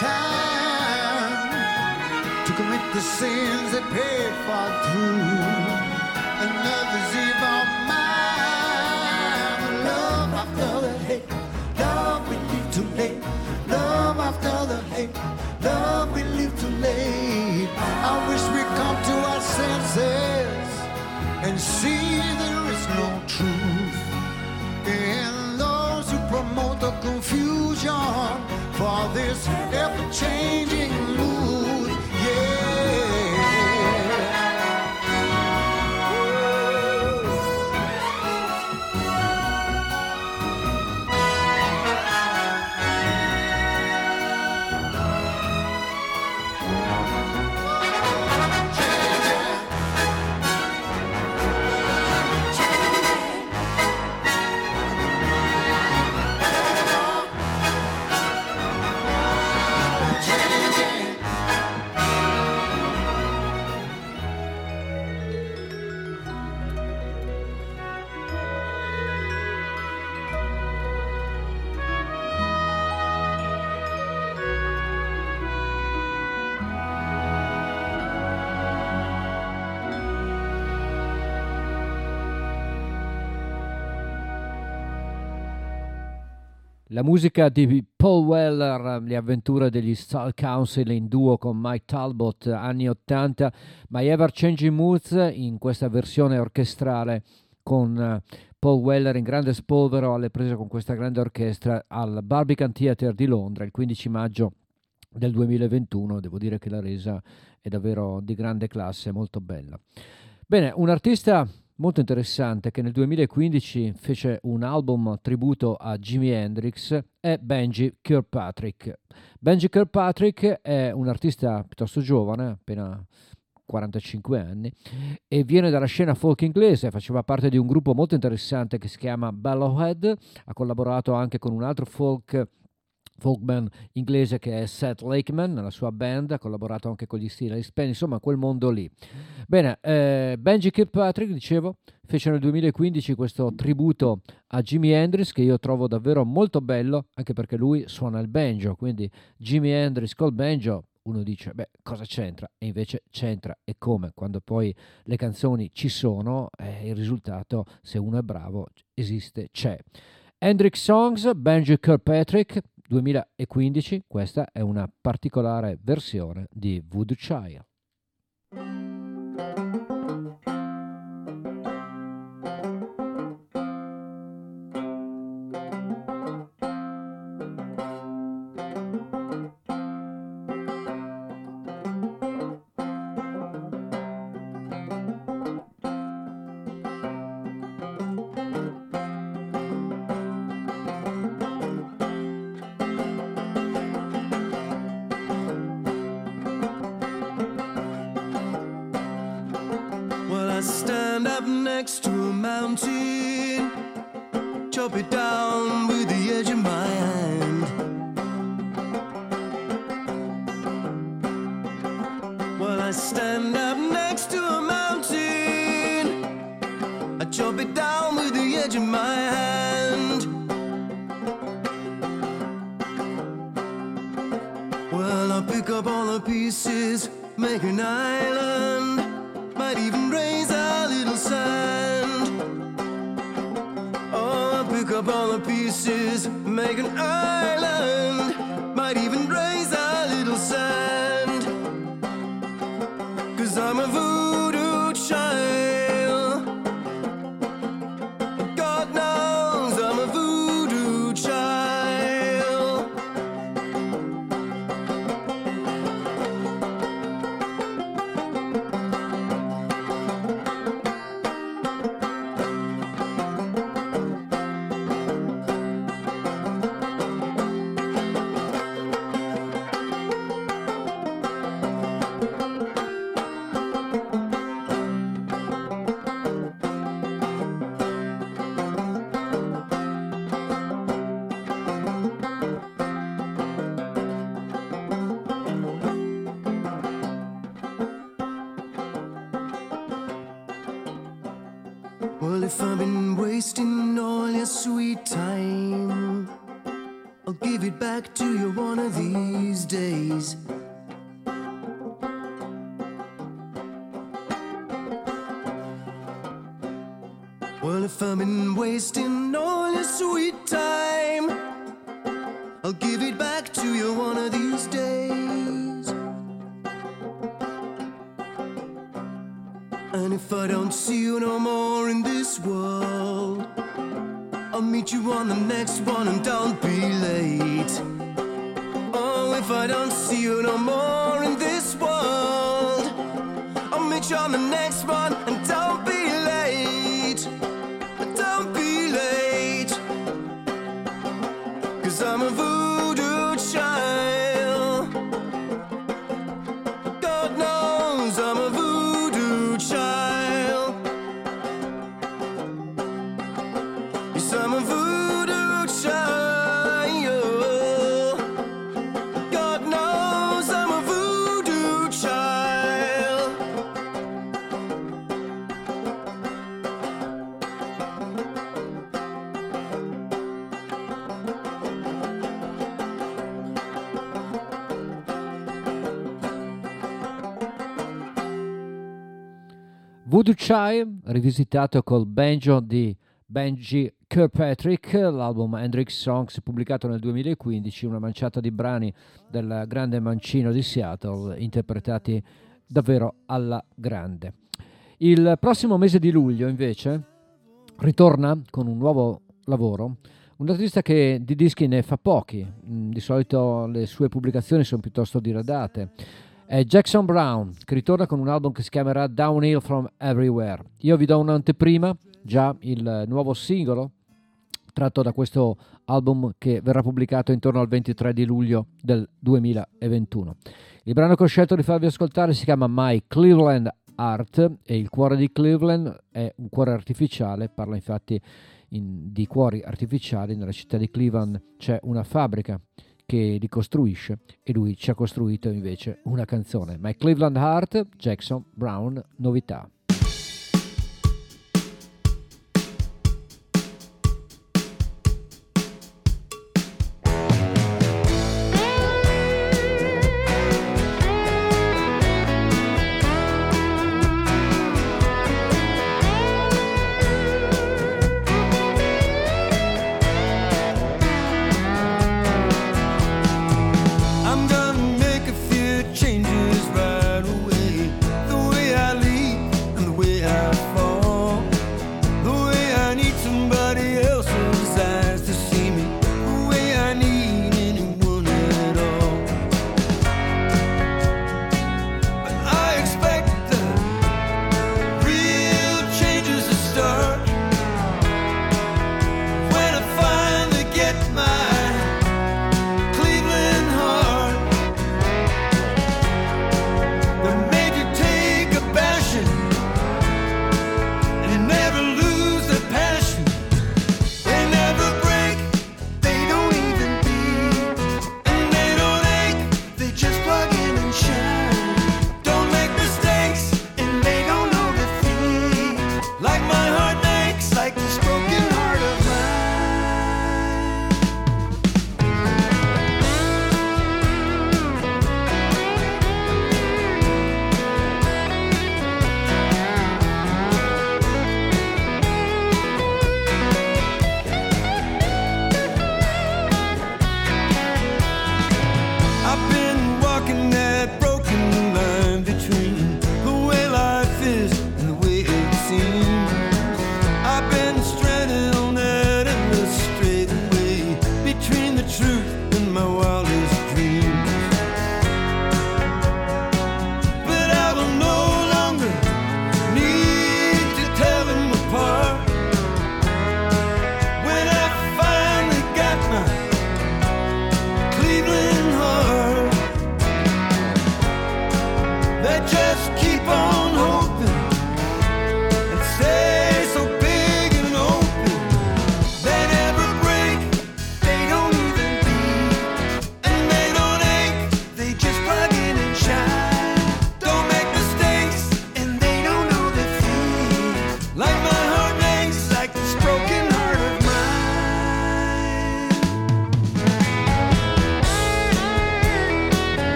Time to commit the sins they paid for through another's evil mind. Love after the hate, love we leave too late. Love after the hate, love we leave too late. I wish we come to our senses and see there is no truth in those who promote the confusion all this ever changing La musica di Paul Weller, le avventure degli Style Council in duo con Mike Talbot, anni 80, My Ever Changing Moods in questa versione orchestrale con eh, Paul Weller in grande spolvero alle prese con questa grande orchestra al Barbican Theatre di Londra il 15 maggio del 2021. Devo dire che la resa è davvero di grande classe, molto bella. Bene, un artista molto interessante che nel 2015 fece un album tributo a Jimi Hendrix è Benji Kirkpatrick. Benji Kirkpatrick è un artista piuttosto giovane, appena 45 anni, e viene dalla scena folk inglese, faceva parte di un gruppo molto interessante che si chiama Bellowhead, ha collaborato anche con un altro folk folkman inglese che è Seth Lakeman, nella sua band, ha collaborato anche con gli Steelers Span, insomma quel mondo lì. Bene, eh, Benji Kirkpatrick, dicevo, fece nel 2015 questo tributo a Jimi Hendrix che io trovo davvero molto bello, anche perché lui suona il banjo, quindi Jimi Hendrix col banjo, uno dice, beh, cosa c'entra? E invece c'entra e come? Quando poi le canzoni ci sono, eh, il risultato, se uno è bravo, esiste, c'è. Hendrix Songs, Benji Kirkpatrick, 2015, questa è una particolare versione di Voodoo Voodoo Child, rivisitato col banjo di Benji Kirkpatrick, l'album Hendrix Songs pubblicato nel 2015, una manciata di brani del grande mancino di Seattle, interpretati davvero alla grande. Il prossimo mese di luglio, invece, ritorna con un nuovo lavoro, un artista che di dischi ne fa pochi, mm, di solito le sue pubblicazioni sono piuttosto diradate. È Jackson Brown che ritorna con un album che si chiamerà Downhill from Everywhere. Io vi do un'anteprima, già il nuovo singolo tratto da questo album che verrà pubblicato intorno al 23 di luglio del 2021. Il brano che ho scelto di farvi ascoltare si chiama My Cleveland Art e il cuore di Cleveland è un cuore artificiale, parla infatti in- di cuori artificiali, nella città di Cleveland c'è una fabbrica che li costruisce e lui ci ha costruito invece una canzone. My Cleveland Heart, Jackson Brown, novità.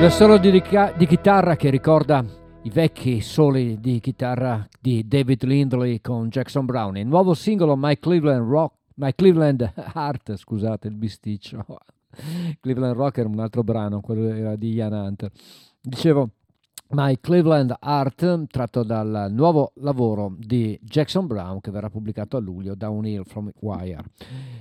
Un solo di, di chitarra che ricorda i vecchi soli di chitarra di David Lindley con Jackson Brown. Il nuovo singolo My Cleveland Rock, My Cleveland Heart, scusate il bisticcio. Cleveland Rock era un altro brano, quello era di Ian Hunter. Dicevo, My Cleveland Art, tratto dal nuovo lavoro di Jackson Brown che verrà pubblicato a luglio da O'Neill from Wire.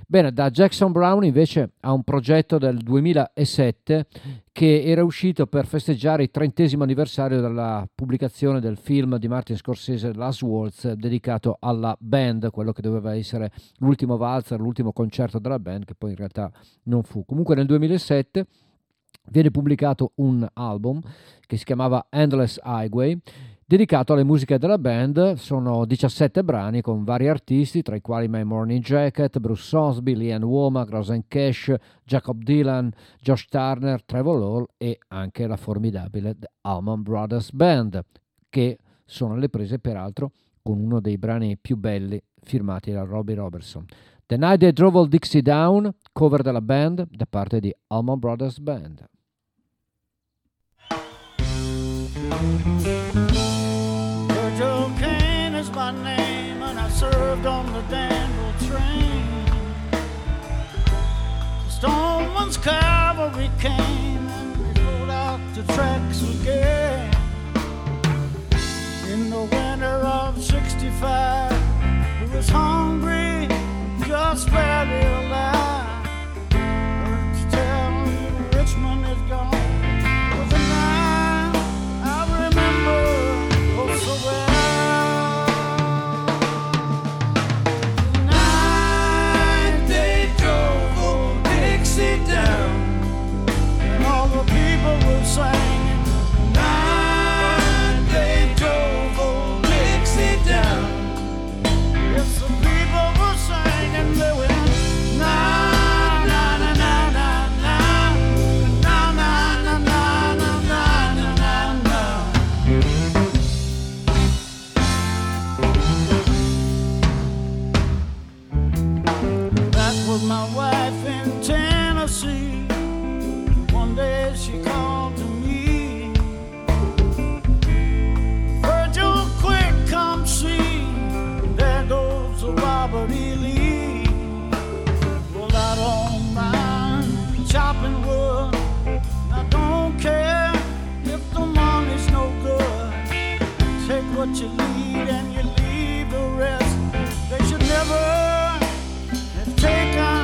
Bene, da Jackson Brown invece ha un progetto del 2007 che era uscito per festeggiare il trentesimo anniversario della pubblicazione del film di Martin Scorsese Last Waltz dedicato alla band, quello che doveva essere l'ultimo valzer, l'ultimo concerto della band che poi in realtà non fu. Comunque nel 2007 viene pubblicato un album che si chiamava Endless Highway dedicato alle musiche della band. Sono 17 brani con vari artisti, tra i quali My Morning Jacket, Bruce Sosby, Leanne Womack, Rosen Cash, Jacob Dylan, Josh Turner, Trevor Hall e anche la formidabile The Allman Brothers Band, che sono alle prese peraltro con uno dei brani più belli firmati da Robbie Robertson. The Night They Drove All Dixie Down, cover della band da parte di Allman Brothers Band. The. The Stoneman's cavalry came, and we out the tracks again. In the winter of '65, we was hungry, spreading out. What you lead and you leave the rest. They should never have taken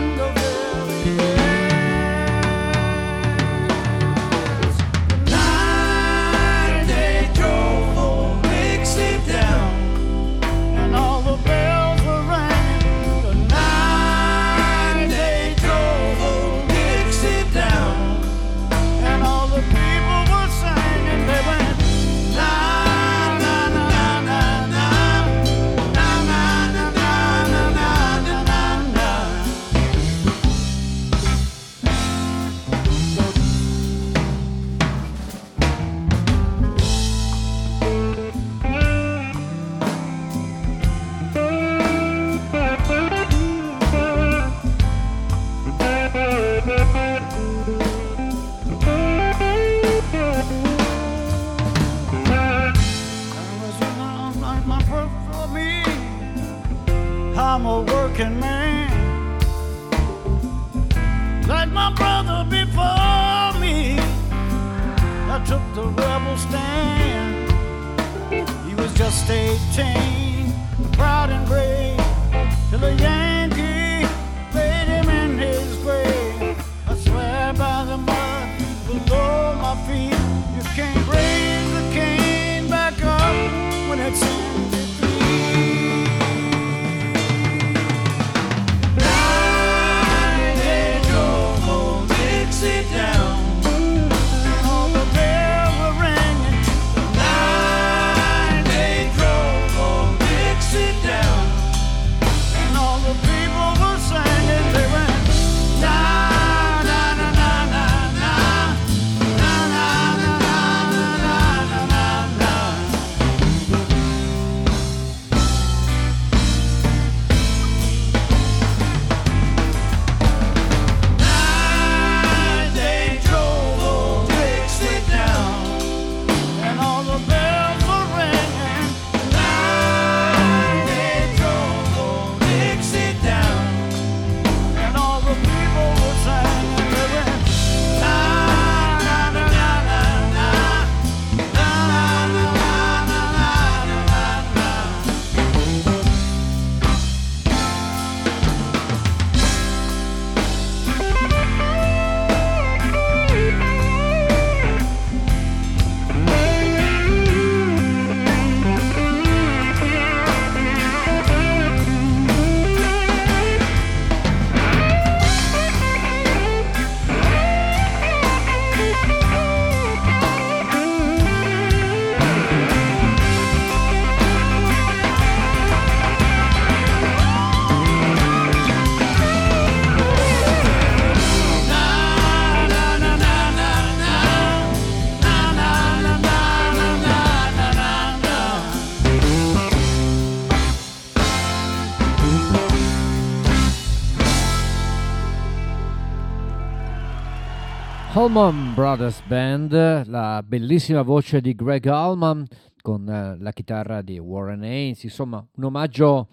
Allman Brothers Band, la bellissima voce di Greg Allman con eh, la chitarra di Warren Haynes, insomma un omaggio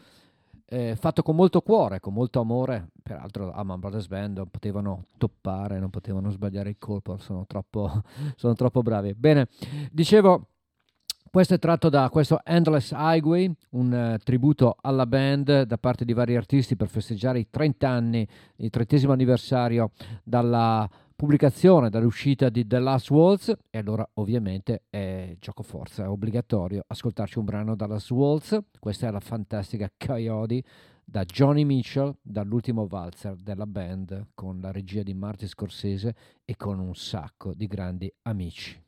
eh, fatto con molto cuore, con molto amore, peraltro Allman Brothers Band non potevano toppare, non potevano sbagliare il colpo, sono troppo, sono troppo bravi. Bene, dicevo... Questo è tratto da questo Endless Highway, un eh, tributo alla band da parte di vari artisti per festeggiare i 30 anni, il trentesimo anniversario dalla pubblicazione, dall'uscita di The Last Waltz e allora ovviamente è gioco forza, è obbligatorio ascoltarci un brano da Last Waltz, questa è la fantastica Coyote da Johnny Mitchell, dall'ultimo valzer della band con la regia di Marty Scorsese e con un sacco di grandi amici.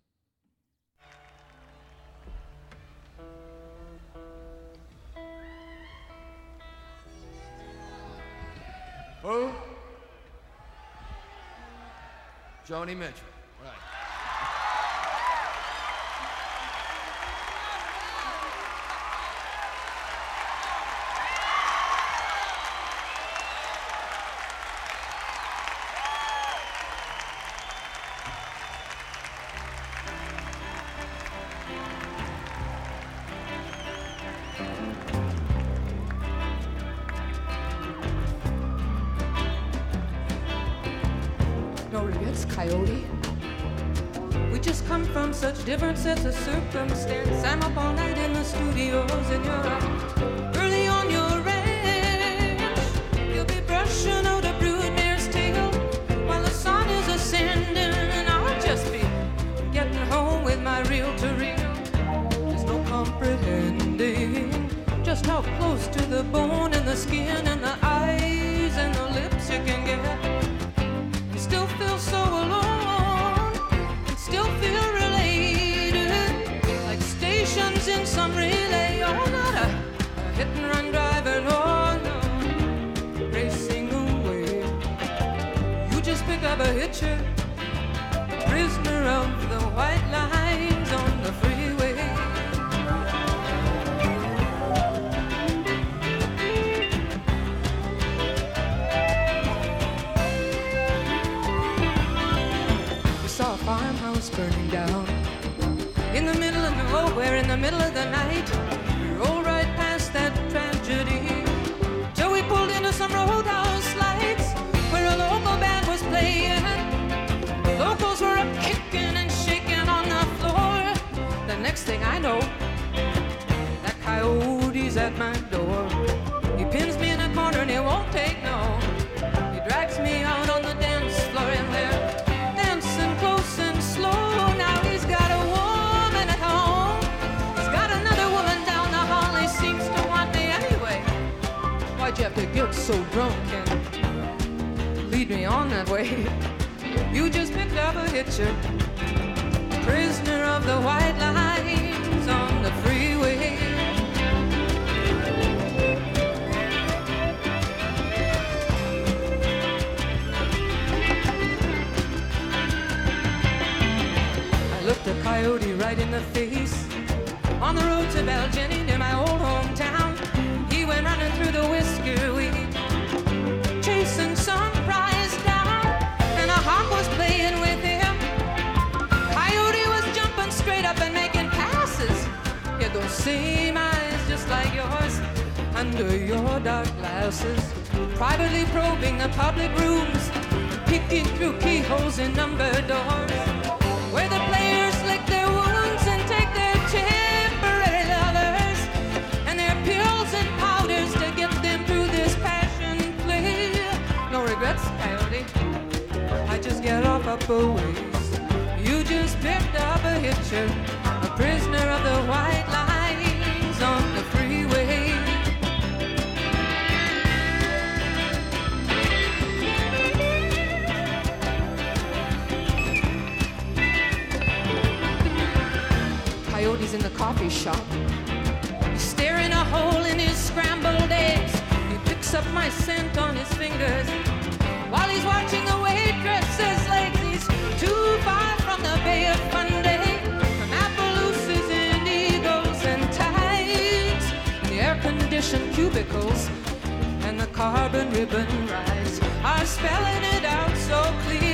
Who? Joni Mitchell. Coyote. We just come from such different sets of circumstance. I'm up all night in the studios, and you're early on your ranch. You'll be brushing out a broodmare's tail while the sun is ascending, and I'll just be getting home with my reel to reel. There's no comprehending just how close to the bone and the skin and the eyes and the lips you can get. Some relay. You're not a, a hit and run driver, no, no, racing away. You just pick up a hitcher, prisoner of the white lines on the freeway. We saw a farmhouse burning down in the middle of nowhere, in the middle the night. We rolled right past that tragedy till we pulled into some roadhouse lights where a local band was playing. The locals were up kicking and shaking on the floor. The next thing I know, that coyote's at my door. You have to get so drunk and lead me on that way? You just picked up a hitcher, prisoner of the white lines on the freeway. I looked a coyote right in the face on the road to Belgeny same eyes just like yours under your dark glasses, privately probing the public rooms, peeking through keyholes in number doors. Get off up a ways. You just picked up a hitcher, a prisoner of the white lines on the freeway. Coyote's in the coffee shop. Staring a hole in his scrambled eggs. He picks up my scent on his fingers he's watching the waitress's legs. He's too far from the Bay of Fundy, from Appaloosas and eagles and tides, the air-conditioned cubicles and the carbon ribbon rides are spelling it out so clear.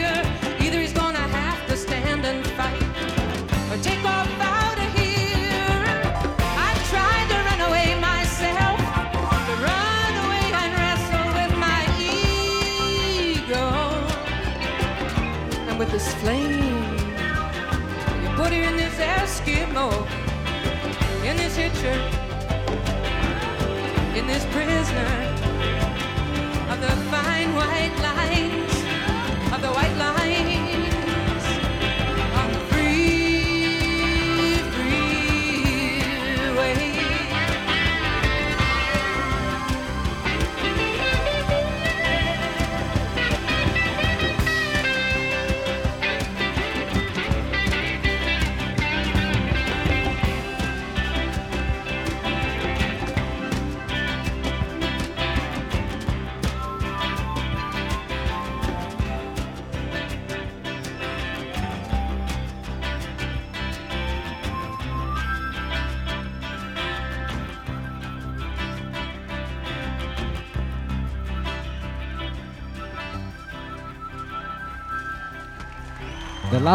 In this prisoner of the fine white lines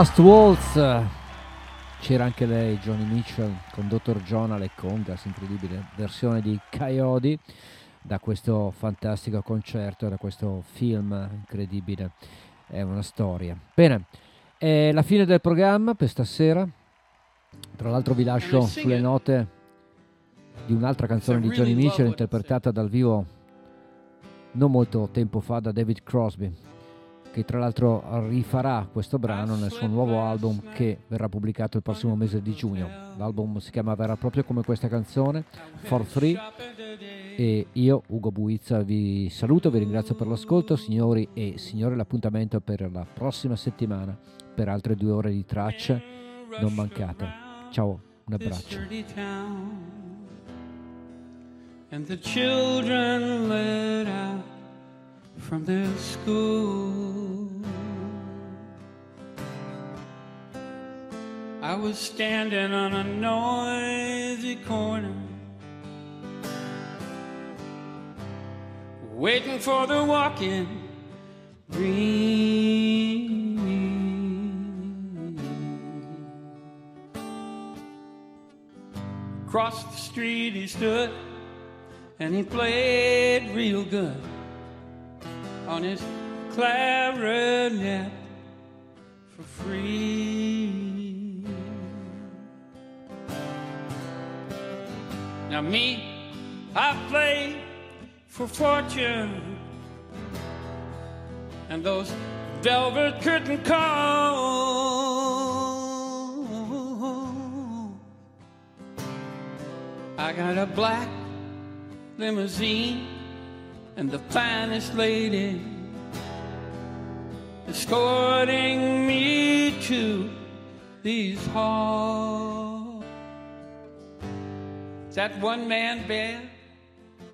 Last Waltz. C'era anche lei, Johnny Mitchell, con Dr. John alle congas, incredibile versione di Coyote da questo fantastico concerto, da questo film incredibile. È una storia. Bene, è la fine del programma per stasera. Tra l'altro vi lascio sulle note di un'altra canzone di Johnny Mitchell interpretata dal vivo non molto tempo fa da David Crosby che tra l'altro rifarà questo brano nel suo nuovo album che verrà pubblicato il prossimo mese di giugno. L'album si chiamerà proprio come questa canzone, For Free. E io, Ugo Buizza, vi saluto, vi ringrazio per l'ascolto, signori e signore, l'appuntamento per la prossima settimana per altre due ore di tracce. Non mancate. Ciao, un abbraccio. and the children let out from their school. I was standing on a noisy corner, waiting for the walking dream. Across the street he stood, and he played real good on his clarinet for free. Now, me, I play for fortune, and those velvet curtain calls. I got a black limousine and the finest lady escorting me to these halls. That one man bed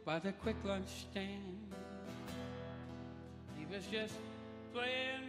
by the quick lunch stand, he was just playing.